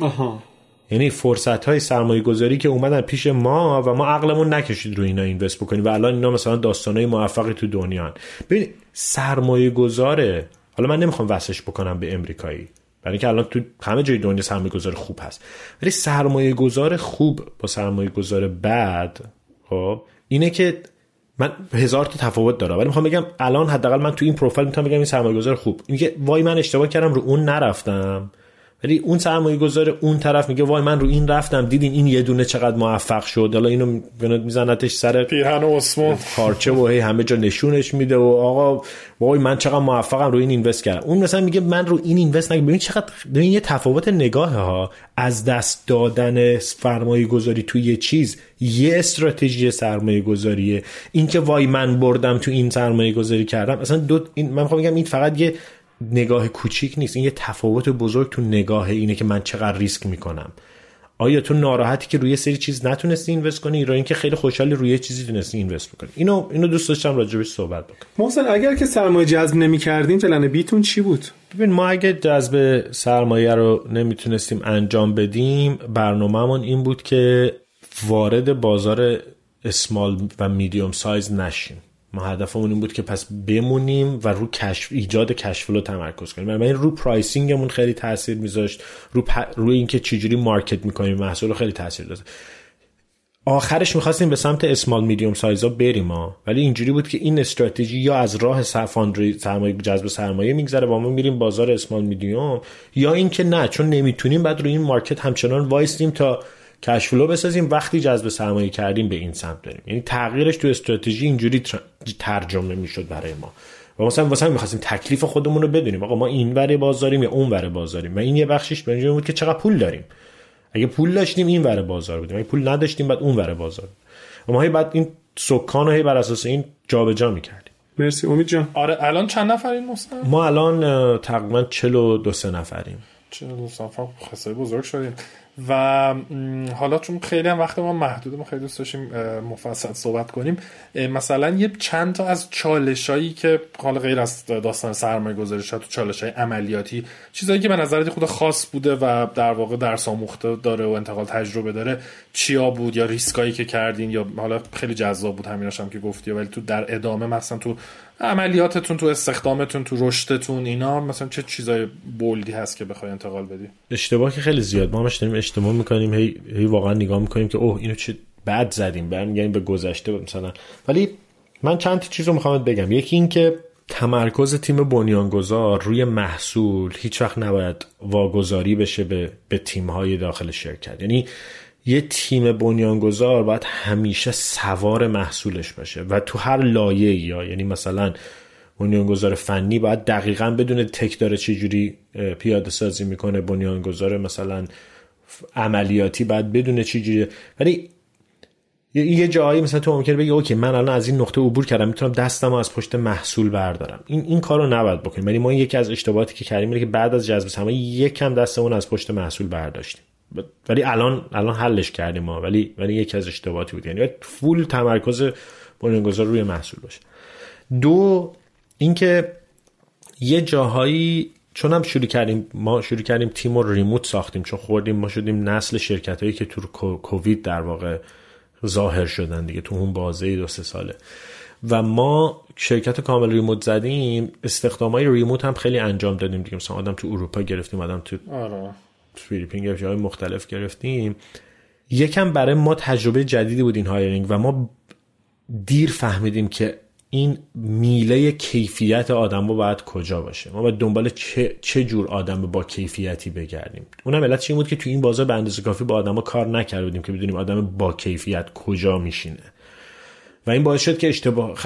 S2: آها.
S1: یعنی فرصت های سرمایه گذاری که اومدن پیش ما و ما عقلمون نکشید رو اینا اینوست بکنیم و الان اینا مثلا داستان های موفقی تو دنیا ببین سرمایه گذاره حالا من نمی‌خوام وسش بکنم به امریکایی. برای اینکه الان تو همه جای دنیا سرمایه گذار خوب هست. ولی سرمایه گذار خوب با سرمایه گذار بد خب اینه که من هزار تا تفاوت داره ولی می‌خوام بگم الان حداقل من تو این پروفایل می‌تونم بگم این سرمایه گذار خوب. اینکه وای من اشتباه کردم رو اون نرفتم. ولی اون سرمایه گذار اون طرف میگه وای من رو این رفتم دیدین این یه دونه چقدر موفق شد؟ حالا اینو میزنتش سر
S3: پیرهن و عثمان.
S1: پارچه و هی همه جا نشونش میده و آقا وای من چقدر موفقم رو این اینوست کردم. اون مثلا میگه من رو این اینوست نکردم ببین چقدر ببین یه تفاوت نگاه ها. از دست دادن سرمایه گذاری تو یه چیز یه استراتژی سرمایه گذاریه. اینکه وای من بردم تو این سرمایه گذاری کردم. اصلا دو این من می‌خوام بگم این فقط یه نگاه کوچیک نیست. این یه تفاوت بزرگ تو نگاه اینه که من چقدر ریسک می‌کنم. آیا تو ناراحتی که روی سری چیز نتونستی اینوست کنی یا اینکه خیلی خوشحالی روی چیزی تونستی اینوست بکنی؟ اینو اینو دوست داشتم راجبش صحبت بکنم.
S2: محسن اگر که سرمایه جذب نمی‌کردیم پلن بیتون چی بود؟
S1: ببین ما اگه جذب سرمایه رو نمی‌تونستیم انجام بدیم برنامهمون این بود که وارد بازار small و medium size نشیم. ما هدفمون این بود که پس بمونیم و رو کشف ایجاد کشف رو تمرکز کنیم. من رو pricing مون خیلی تاثیر میذاشت. رو پ... روی اینکه چجوری market می‌کنیم محصول خیلی تاثیر داشت آخرش می‌خواستیم به سمت small medium size ا بریم ها. ولی اینجوری بود که این استراتژی یا از راه سرمایه جذب سرمایه میگذره یا ما میریم بازار small medium یا اینکه نه چون نمی‌تونیم بعد روی این مارکت همچنان وایستیم تا کشفلو بسازیم. وقتی جذب سرمایه کردیم به این سمت بریم. یعنی تغییرش تو استراتژی اینجوری ترجمه می‌شد برای ما. و مثلا واسه می‌خواستیم تکلیف خودمون رو بدونیم. آقا ما این ور بازاریم یا اون ور بازاریم و این یه بخشش به بود که چقدر پول داریم. اگه پول داشتیم این ور بازار بودیم. اگه پول نداشتیم بعد اون ور بازار و ما بعد این سکان رو بر اساس این جابجا می‌کردیم.
S2: مرسی. امید جان.
S3: آره الان چند نفرین مثلا؟
S1: ما الان تقریبا 42 سه نفریم.
S3: 42 نفر خیلی بزرگ شدیم. و حالا چون خیلی هم وقت ما محدود ما خیلی دوست داشتیم مفصل صحبت کنیم مثلا یه چند تا از چالشایی که حالا غیر از داستان سرمایه گذاری شد چالش های عملیاتی چیزایی که به نظرت خود خاص بوده و در واقع درس آموخته داره و انتقال تجربه داره چیا بود یا ریسکایی که کردین یا حالا خیلی جذاب بود همیناش هم که گفتی ولی تو در ادامه مثلا تو عملیاتتون تو استخدامتون تو رشدتون اینا مثلا چه چیزای بولدی هست که بخوای انتقال بدی؟
S1: اشتباه که خیلی زیاد. ما همش داریم اشتباه می‌کنیم هی, هی واقعا نگاه می‌کنیم که اوه اینو چه بد زدیم. برمیگردیم به گذشته مثلا. ولی من چند چیز رو می‌خوام بگم. یکی این که تمرکز تیم بنیانگذار روی محصول هیچ وقت نباید واگذاری بشه به, به تیم داخل شرکت. یعنی یه تیم بنیانگذار باید همیشه سوار محصولش باشه و تو هر لایه یا یعنی مثلا بنیانگذار فنی باید دقیقا بدون تک داره چجوری پیاده سازی می‌کنه. بنیانگذار مثلا عملیاتی باید بدون چجوری ولی یه جایی مثلا تو ممکنه بگی اوکی من الان از این نقطه عبور کردم می‌تونم دستم از پشت محصول بردارم. این این کارو نباید بکنیم. ولی ما یکی از اشتباهاتی که کردیم اینه که بعد از جذب سرمایه یکم دستمون از پشت محصول برداشتیم. ولی الان الان حلش کردیم ما ولی ولی یکی از اشتباهاتی بود. یعنی فول تمرکز بنیانگذار روی محصول باشه. دو اینکه یه جاهایی چون هم شروع کردیم ما شروع کردیم تیم رو ریموت ساختیم چون خوردیم ما شدیم نسل شرکت هایی که تو کووید در واقع ظاهر شدن دیگه تو اون بازه دو سه ساله. و ما شرکت کامل ریموت زدیم استخدام های ریموت هم خیلی انجام دادیم دیگه. مثلا آدم تو اروپا گرفتیم آدم تو
S3: آره.
S1: گرفتیم های مختلف گرفتیم. یکم برای ما تجربه جدیدی بود این هایرینگ و ما دیر فهمیدیم که این میله کیفیت آدم رو باید کجا باشه. ما باید دنبال چه, چه جور آدم با کیفیتی بگردیم. اونم علت چی بود که تو این بازار به اندازه کافی با آدم کار نکردیم که بدونیم آدم با کیفیت کجا میشینه. و این باعث شد که اشتباه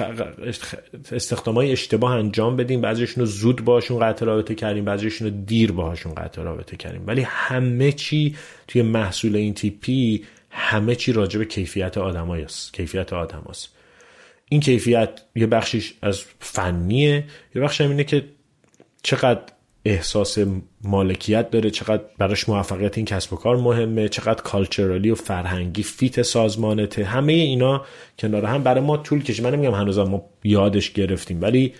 S1: های اشتباه انجام بدیم بعضیشون رو زود باشون قطع رابطه کردیم بعضیشون رو دیر باهاشون قطع رابطه کردیم. ولی همه چی توی محصول این تیپی همه چی راجع به کیفیت آدماست کیفیت آدماست این کیفیت یه بخشیش از فنیه یه بخش اینه که چقدر احساس مالکیت داره چقدر براش موفقیت این کسب و کار مهمه چقدر کالچرالی و فرهنگی فیت سازمانته. همه اینا کنار هم برای ما طول کشید. من نمیگم هنوز ما یادش گرفتیم ولی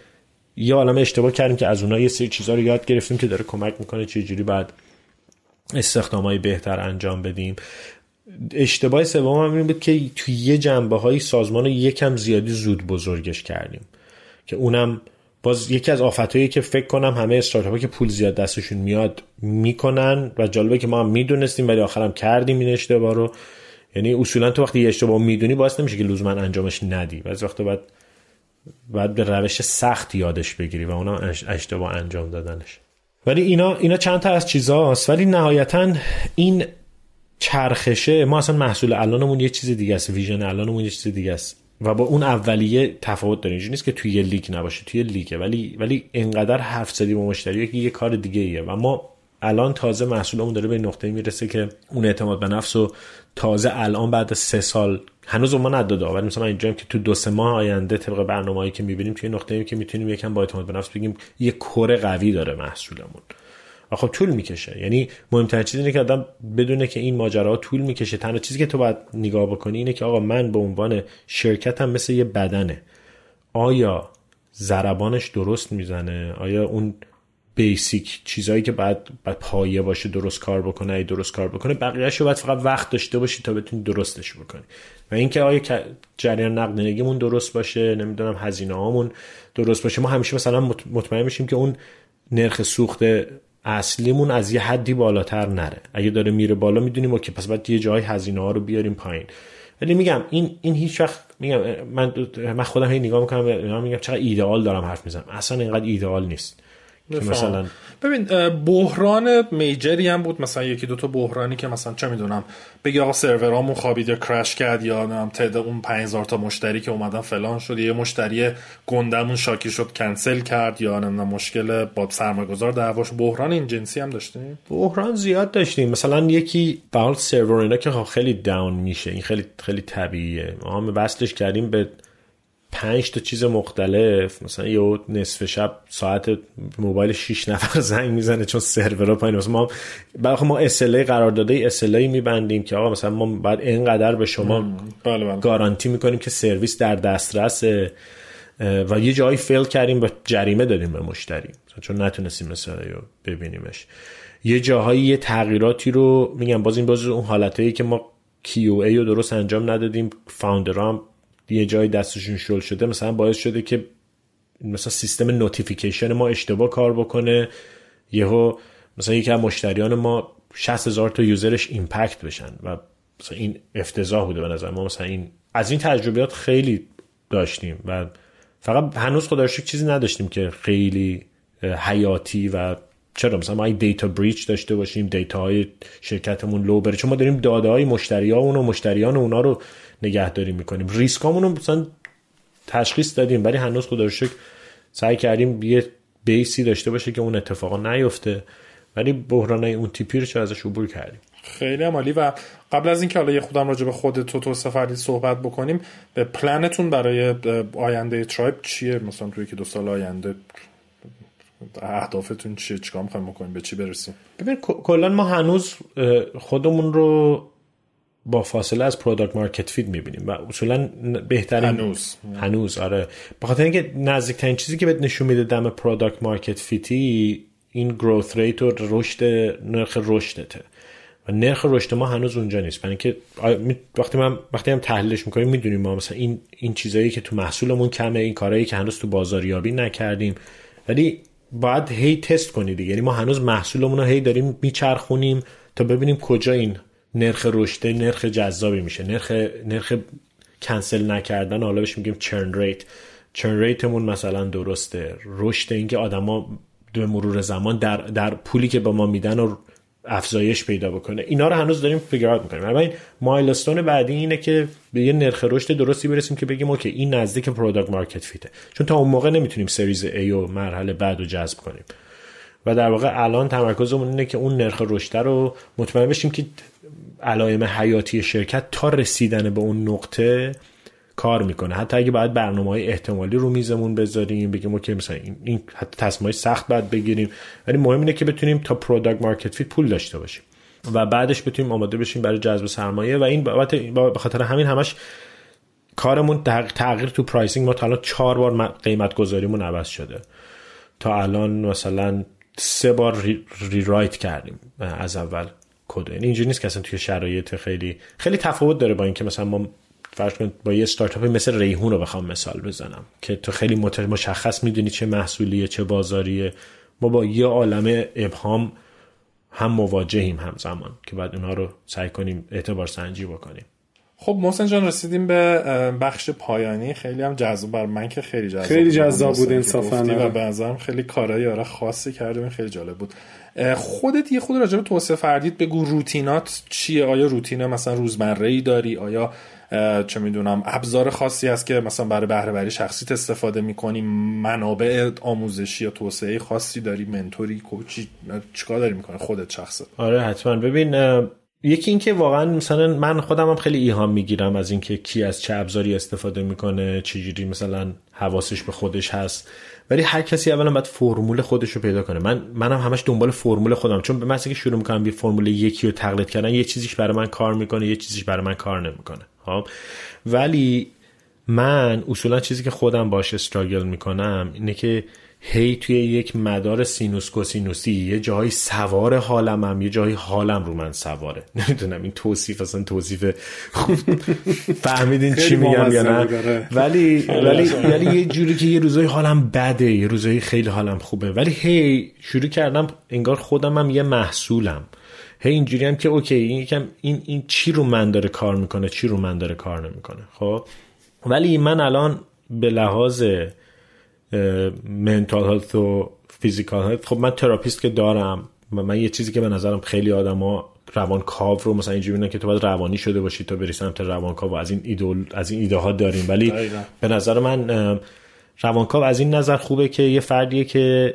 S1: یه عالم اشتباه کردیم که از اونها یه سری چیزها رو یاد گرفتیم که داره کمک می‌کنه چجوری بعد استخدامای بهتر انجام بدیم. اشتباه سوم هم این بود که توی یه جنبه های سازمان رو یکم زیادی زود بزرگش کردیم. که اونم باز یکی از آفتهایی که فکر کنم همه استارتاپ که پول زیاد دستشون میاد می‌کنن و جالبه که ما هم می‌دونستیم ولی آخرم کردیم این اشتباه رو. یعنی اصولا تو وقتی یه اشتباه می‌دونی باعث نمیشه که لزوما انجامش ندی. بعضی وقت باید باید به روش سخت یادش بگیری و اونا اشتباه انجام دادنش. ولی اینا اینا چند تا از چیزاست. ولی نهایتا این چرخشه ما اصلا محصول الانمون یه چیز دیگه است. ویژن الانمون یه چیز دیگه است. و با اون اولیه تفاوت داره. اینجوری نیست که توی یه لیگ نباشه توی لیگه. ولی ولی انقدر حرف زدی با مشتری که یه کار دیگه ایه و ما الان تازه محصولمون داره به نقطه می‌رسه که اون اعتماد به نفس و تازه الان بعد سه سال هنوز ما نداده. ولی مثلا اینجا که تو دو سه ماه آینده طبق برنامه‌ای که می‌بینیم توی نقطه که می‌تونیم یکم با اعتماد به نفس بگیم یه کور قوی داره محصولمون. و خب طول می‌کشه. یعنی مهمترین چیز اینه که آدم بدونه که این ماجرا طول می‌کشه. تنها چیزی که تو باید نگاه بکنی اینه که آقا من به عنوان شرکتم مثل یه بدنه. آیا ضربانش درست می‌زنه؟ آیا اون بیسیک چیزهایی که بعد پایه باشه درست کار بکنه؟ ای درست کار بکنه بقیه‌اش رو باید فقط وقت داشته باشی تا بتونی درستش بکنی. و اینکه آیا جریان نقدینگیمون درست باشه نمی‌دونم هزینه هامون درست باشه. ما همیشه مثلا مطمئن میشیم که اون نرخ سوخت اصلیمون از یه حدی بالاتر نره. اگه داره میره بالا می‌دونیم که پس باید یه جای هزینه ها رو بیاریم پایین. ولی میگم این این هیچ وقت میگم من من خودم هی نگاه می‌کنم میگم چقدر ایدئال دارم حرف می‌زنم. اصلا اینقدر ایدئال نیست.
S3: مثلا ببین بحران میجری هم بود. مثلا یکی دوتا بحرانی که مثلا چه می‌دونم بگی آقا سرورامون خوابید یا کرش کرد یا نم تعداد اون 5000 تا مشتری که اومدن فلان شد. یه مشتری گندمون شاکی شد کنسل کرد یا نمی‌دونم مشکل با سرمایه‌گذار دعواش. بحران این جنسی هم داشتیم؟
S1: بحران زیاد داشتیم. مثلا یکی به سرور اینا که خب خیلی داون میشه. این خیلی خیلی طبیعیه. ما هم کردیم به پنج تا چیز مختلف مثلا یه نصف شب ساعت موبایل 6 نفر زنگ می‌زنه چون سرورها پایین. مثلا ما برای ما اسلی قرار داده اسلی میبندیم که آقا مثلا ما بعد اینقدر به شما بله بله. گارانتی می‌کنیم که سرویس در دسترس و یه جایی fail کردیم با جریمه دادیم به مشتری. چون نتونستیم مثلا ببینیمش. یه جاهایی یه تغییراتی رو میگم باز این باز اون حالتایی که ما QA رو درست انجام ندادیم فاوندرام یه جای دستشون شل شده مثلا باعث شده که مثلا سیستم notification ما اشتباه کار بکنه. یهو مثلا یکی از مشتریان ما 60 هزار تا user ش impact بشن و مثلا این افتضاح بوده به نظر ما مثلا این از این تجربیات خیلی داشتیم و فقط هنوز خدا چیزی نداشتیم که خیلی حیاتی و چرا مثلا این دیتا بریچ داشته باشیم دیتا های شرکتمون لو بره چون ما داریم داده های مشتری و مشتریان اونا رو نگهداری می‌کنیم. ریسکامون رو مثلا تشخیص دادیم ولی هنوز خدا رو سعی کردیم یه بیسی داشته باشه که اون اتفاقا نیفته. ولی بحران اون تیپی رو چه ازش عبور کردیم؟
S3: خیلی عالی و قبل از اینکه حالا یه خودم راجع به خود تو تو سفری صحبت بکنیم به پلنتون برای آینده ترایب چیه؟ مثلا توی که دو سال آینده اهدافتون چیه؟ چیکار می‌خوایم بکنیم؟ به چی برسیم؟
S1: ببین کلا ما هنوز خودمون رو با فاصله از product market fit می‌بینیم و اصولا بهترین
S3: هنوز.
S1: هنوز آره. به خاطر اینکه نزدیکترین چیزی که بهت نشون میده دم product market fit ی این growth rate و رشد نرخ رشدته. و نرخ رشد ما هنوز اونجا نیست. برای اینکه وقتی من وقتی هم تحلیلش می‌کنیم می‌دونیم ما مثلا این این چیزایی که تو محصولمون کمه این کارهایی که هنوز تو بازاریابی نکردیم. ولی باید هی تست کنید یعنی ما هنوز محصولمون رو هی داریم میچرخونیم تا ببینیم کجا این نرخ رشد نرخ جذابی میشه. نرخ نرخ کنسل نکردن حالا بهش میگیم churn rate churn rate مون مثلا درسته. رشد اینکه آدما به مرور زمان در, در پولی که به ما میدن و افزایش پیدا بکنه. اینا رو هنوز داریم figure out می‌کنیم. این milestone بعدی اینه که به یه نرخ رشد درستی برسیم که بگیم okay این نزدیک product market fit ه چون تا اون موقع نمی‌تونیم series A و مرحله بعد رو جذب کنیم. و در واقع الان تمرکزمون اینه که اون نرخ رشد رو مطمئن بشیم که علائم حیاتی شرکت تا رسیدن به اون نقطه کار می‌کنه. حتی اگه باید برنامه های احتمالی رو میزمون بذاریم بگیم okay مثلا این, این حتی تصمیم سخت باید بگیریم. ولی مهم اینه که بتونیم تا product market fit پول داشته باشیم و بعدش بتونیم آماده بشیم برای جذب سرمایه و این به خاطر همین همش کارمون تغییر تو pricing ما تا الان چهار بار قیمت گذاریمون عوض شده. تا الان مثلا سه بار re, rewrite کردیم از اول کد. یعنی اینجوری نیست که اصلا توی شرایط خیلی خیلی تفاوت داره با اینکه مثلا ما فرض کن با یه استارتاپی مثل ریحون رو بخوام مثال بزنم که تو خیلی مشخص می‌دونی چه محصولیه چه بازاریه. ما با یه عالم ابهام هم مواجهیم همزمان که بعد اونها رو سعی کنیم اعتبار سنجی بکنیم.
S3: خب محسن جان رسیدیم به بخش پایانی. خیلی هم جذاب بر من که خیلی جذاب
S2: خیلی جذاب بود انصافا.
S3: و به خیلی کارهای آره خاصی کردیم. خیلی جالب بود. خودت یه خود راجع به توسعه فردیت بگو. روتینات چیه؟ آیا روتین مثلا روزمره ای داری؟ آیا چه می‌دونم ابزار خاصی هست که مثلا برای بهره وری شخصیت استفاده می‌کنی؟ منابع آموزشی یا توسعه خاصی داری؟ منتوری کوچی چیکار داری می‌کنه خودت شخصت.
S1: آره حتما. ببین یکی اینکه واقعا مثلا من خودم هم خیلی ایهام می‌گیرم از اینکه کی از چه ابزاری استفاده می‌کنه چجوری مثلا حواسش به خودش هست. ولی هر کسی اولا باید فرمول خودش رو پیدا کنه. من منم همش دنبال فرمول خودم. چون به مثلا که شروع می‌کنم یه فرمول یکی رو تقلید کردن یه چیزیش برای من کار می‌کنه یه چیزیش برای من کار نمی‌کنه. خب؟ ولی من اصولا چیزی که خودم باش استراگل می‌کنم اینه که هی توی یک مدار سینوس کوسینوسی یه جایی سوار حالم هم یه جایی حالم رو من سواره. نمی‌دونم این توصیف اصلا توصیف فهمیدین چی میگم یا نه. ولی ولی ولی یه جوری که یه روزای حالم بده یه روزایی خیلی حالم خوبه. ولی هی شروع کردم انگار خودم هم یه محصولم. هی اینجوری هم که okay این یکم این این چی رو من داره کار می‌کنه چی رو من داره کار نمی‌کنه. خب؟ ولی من الان به لحاظ mental health و physical health خب من therapist که دارم و من یه چیزی که به نظرم خیلی آدما روان کاو رو مثلا اینجوری که تو باید روانی شده باشی تا بری سمت روان کاو از این ایدول از این ایده ها داریم. ولی به نظر من روانکاو از این نظر خوبه که یه فردیه که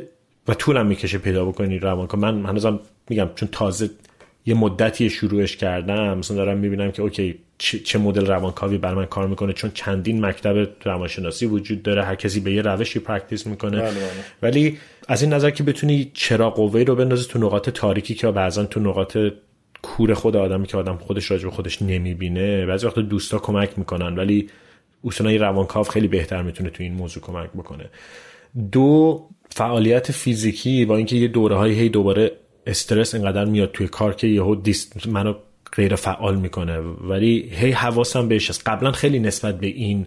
S1: و طولم می‌کشه پیدا بکنی روانکاو من هنوزم میگم چون تازه یه مدتی شروعش کردم مثلا دارم می‌بینم که okay چه مدل روانکاوی بر من کار می‌کنه چون چندین مکتب روانشناسی وجود داره هر کسی به یه روشی practice می‌کنه. بله، بله. ولی از این نظر که بتونی چراغ قوه رو بندازی تو نقاط تاریکی که بعضا تو نقاط کور خود آدمی که آدم خودش راجع خودش نمی‌بینه بعضی وقت دوستا کمک می‌کنن. ولی اصولا روانکاو خیلی بهتر می‌تونه تو این موضوع کمک بکنه. دو فعالیت فیزیکی با اینکه یه دوره های هی دوباره استرس اینقدر میاد توی کار که یهو دیست منو غیر فعال می‌کنه. ولی هی حواسم بهش هست. قبلا خیلی نسبت به این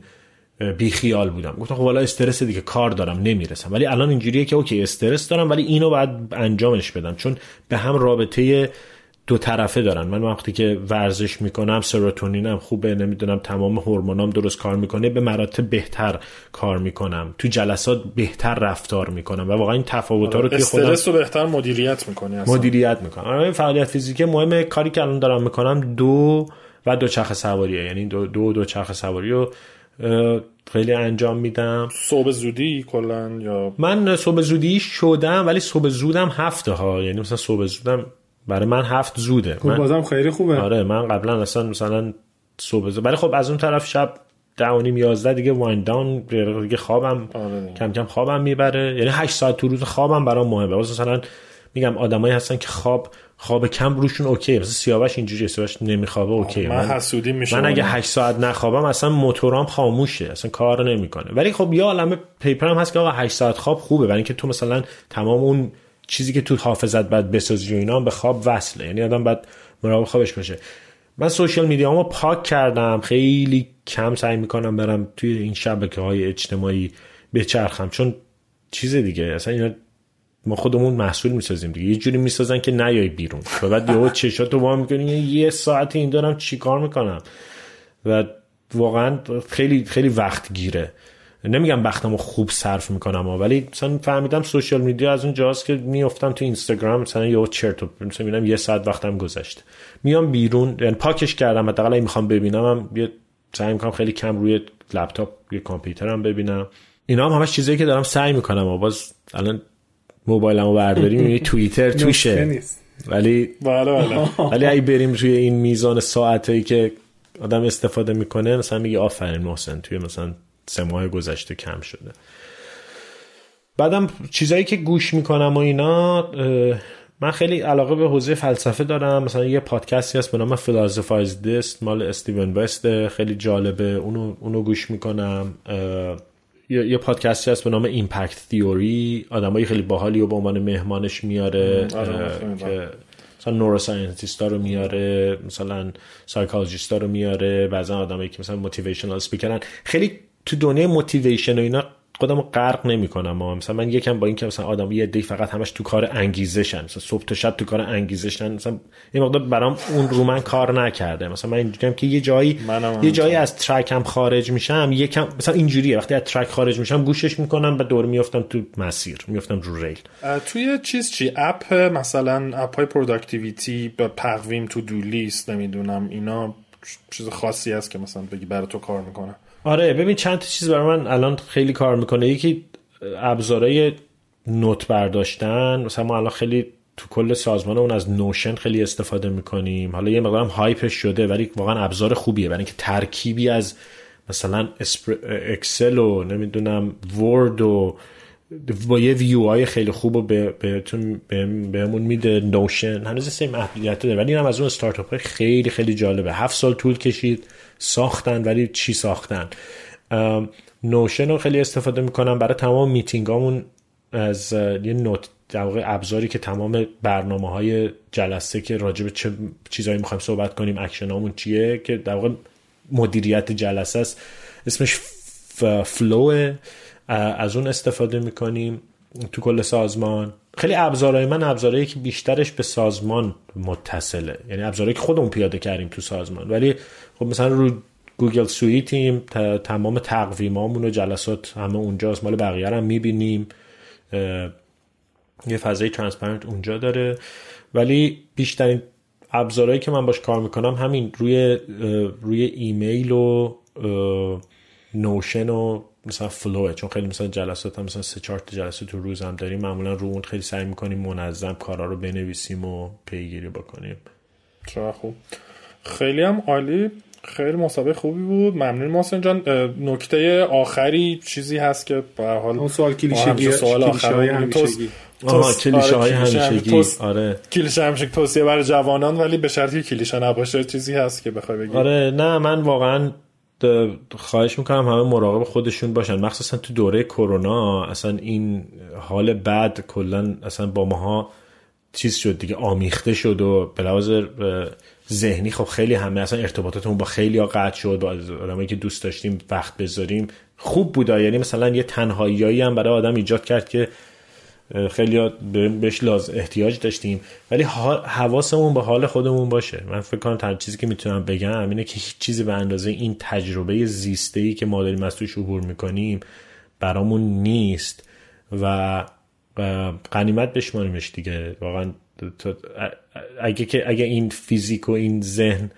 S1: بیخیال بودم. گفتم خب حالا استرس دیگه کار دارم نمی‌رسم. ولی الان اینجوریه که اوکی استرس دارم ولی اینو باید انجامش بدم. چون به هم رابطه دو طرفه دارن. من وقتی که ورزش می‌کنم سروتونینم خوبه نمی‌دونم تمام هورمونام درست کار می‌کنه به مراتب بهتر کار می‌کنم. تو جلسات بهتر رفتار می‌کنم و واقعا این تفاوت ها رو
S3: که خودم استرس رو بهتر مدیریت می‌کنی
S1: مدیریت می‌کنم. آره فعالیت فیزیکی مهمه. کاری که الان دارم می‌کنم دو و دو چرخ سواریه. یعنی دو دو, دو چرخ سواری رو خیلی انجام میدم.
S3: صبح زودی کلا یا
S1: من صبح زودی شدم ولی صبح زودم هفته ها یعنی مثلا صبح زودم برای من هفت زوده.
S2: خب بازم خیلی خوبه.
S1: آره من قبلا اصلا مثلا صبح ولی خب از اون طرف شب ده و نیم یازده دیگه wind down دیگه خوابم آره کم کم خوابم می‌بره. یعنی هشت ساعت تو روز خوابم برام مهمه. مثلا میگم آدمایی هستن که خواب خواب کم روشون okay مثلا سیاوش اینجوری سیاوش نمیخوابه okay
S3: من, من حسودی
S1: من اگه 8 ساعت نخوابم اصلا موتورام خاموشه. اصلا کار نمی‌کنه. ولی خب یه عالمه paper هم هست که آقا 8 ساعت خواب خوبه. برای اینکه تو مثلا تمام اون چیزی که تو حافظت بعد بسازی و اینا به خواب وصله. یعنی آدم بعد مراقب خوابش باشه. من سوشال میدیامو پاک کردم. خیلی کم سعی می‌کنم برم توی این شبکه های اجتماعی بچرخم. چون چیز دیگه اصلا اینا ما خودمون محصول می‌سازیم دیگه. یه جوری می‌سازن که نیای بیرون. و بعد یهو چشاتو با می‌کنی. یه ساعت این دارم چیکار می‌کنم؟ و واقعا خیلی خیلی وقت گیره نمیگم وقتمو خوب صرف می‌کنم ولی مثلا فهمیدم سوشال میدیا از اون جاست که میافتم تو اینستاگرام مثلا یه چرت مثلا می‌بینم یه ساعت وقتم گذشته. میام بیرون یعنی پاکش کردم حداقل می‌خوام ببینم هم یه سعی می‌کنم خیلی کم روی لپتاپ یا کامپیوترم ببینم. اینا هم همش چیزایی که دارم سعی می‌کنم و باز الان موبایلمو برداریم یه توییتر توشه. ولی
S3: بله، بله.
S1: ولی اگه بریم روی این میزان ساعتایی که آدم استفاده می‌کنه مثلا میگه آفرین محسن توی مثلا سه ماه گذشته کم شده. بعدم چیزایی که گوش می‌کنم و اینا من خیلی علاقه به حوزه فلسفه دارم. مثلا یه پادکستی هست به نام Philosophize This مال Stephen West خیلی جالبه. اونو, اونو گوش می‌کنم. یه, یه پادکستی هست به نام Impact Theory آدمایی خیلی باحالی و به عنوان مهمانش میاره آره، که مثلا neuroscientist ا رو میاره مثلا psychologist ا رو میاره بعضا آدمایی که مثلا motivational speaker ن خیلی تو دنیای motivation و اینا خودمو غرق نمی‌کنم مثلا من یکم با اینکه مثلا آدم یه دی فقط همش تو کار انگیزشن مثلا صبح تا شب تو کار انگیزشن مثلا این مقدار برام اون رو من کار نکرده. مثلا من اینجوریم که یه جایی یه جایی از track هم خارج میشم یکم مثلا اینجوریه. وقتی از track خارج میشم گوشش می‌کنم و دور میافتم تو مسیر میافتم رو ریل.
S3: توی چیز چی؟ app مثلا app های productivity به تقویم to-do list نمی‌دونم اینا چیز خاصی هست که مثلا بگی برای تو کار می‌کنه.
S1: آره ببین چند تا چیز برای من الان خیلی کار می‌کنه. یکی ابزارهای note برداشتن. مثلا ما الان خیلی تو کل سازمان اون از Notion خیلی استفاده می‌کنیم. حالا یه مقدارم hype ش شده ولی واقعا ابزار خوبیه. برای اینکه ترکیبی از مثلا Excel و نمی‌دونم Word و با یه ویو های خیلی خوب و بهتون بهمون میده Notion. هنوز سه محدودیت داره ولی این هم از اون استارتاپ های خیلی خیلی جالبه. هفت سال طول کشید. ساختن ولی چی ساختن؟ Notion رو خیلی استفاده می‌کنم. برای تمام میتینگامون از یه note در واقع ابزاری که تمام برنامه های جلسه که راجع چه چیزایی می‌خوایم صحبت کنیم اکشنامون چیه؟ که در واقع مدیریت جلسه است. اسمش Fellow از اون استفاده می‌کنیم تو کل سازمان. خیلی ابزارهای من ابزارهایی که بیشترش به سازمان متصله. یعنی ابزارهایی که خودمون پیاده کردیم تو سازمان. ولی خب مثلا رو Google Suite یم تمام تقویمامون و جلسات همه اونجاست مال بقیه هم می‌بینیم. یه فضای transparent اونجا داره. ولی بیشترین ابزارهایی که من باش کار می‌کنم همین روی روی ایمیل و Notion و مثلا Fellow ه چون خیلی مثلا جلسات هم مثلا سه چهار جلسه تو روز هم داریم معمولا رو اون خیلی سعی می‌کنیم منظم کارا رو بنویسیم و پیگیری بکنیم.
S3: چرا؟ خوب. خیلی هم عالی. خیلی مسابقه خوبی بود. ممنون محسن جان. نکته آخری چیزی هست که به حال
S2: اون سوال کلیشگی
S3: سوال آخر
S2: همیشگی.
S1: آها کلیشه های همیشگی. آره.
S3: کلیشه همیشه توصیه برای جوانان ولی به شرطی کلیشه نباشه چیزی هست که بخوای بگی.
S1: آره نه من واقعا خواهش می‌کنم همه مراقب خودشون باشن. مخصوصا تو دوره کرونا اصلا این حال بد کلا اصلا با ماها چیز شد دیگه آمیخته شد و به لحاظ ذهنی خب خیلی همه اصلا ارتباطاتمون با خیلی ها قطع شد با آدمایی که دوست داشتیم وقت بذاریم. خوب بود یعنی مثلا یه تنهایی هم برای آدم ایجاد کرد که خیلی بهش لاز احتیاج داشتیم. ولی حواسمون به حال خودمون باشه. من فکر کنم تنها چیزی که می‌تونم بگم اینه که هیچ چیزی به اندازه این تجربه زیسته ای که ما داریم از توش عبور می‌کنیم برامون نیست و قنیمت بشماریمش دیگه. واقعا اگه که اگه این فیزیک و این ذهن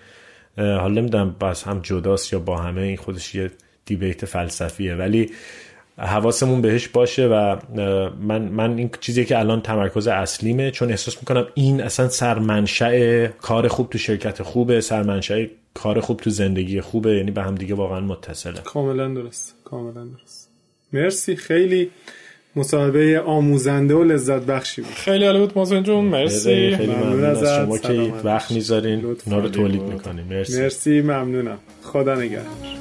S1: حالا نمی‌دونم بس هم جداست یا با همه این خودش یه دیبیت فلسفیه. ولی حواسمون بهش باشه و من من این چیزی که الان تمرکز اصلیمه چون احساس می‌کنم این اصلا سرمنشأ کار خوب تو شرکت خوبه سرمنشأ کار خوب تو زندگی خوبه یعنی به هم دیگه واقعا متصله.
S2: کاملا درست کاملا درست. مرسی خیلی مصاحبه آموزنده و لذت بخشی بود.
S3: خیلی عالی بود مازن جون مرسی.
S1: خیلی ممنون از شما که وقت می‌ذارین. اونا رو تولید می‌کنین مرسی.
S2: مرسی ممنونم. خدا نگهدار.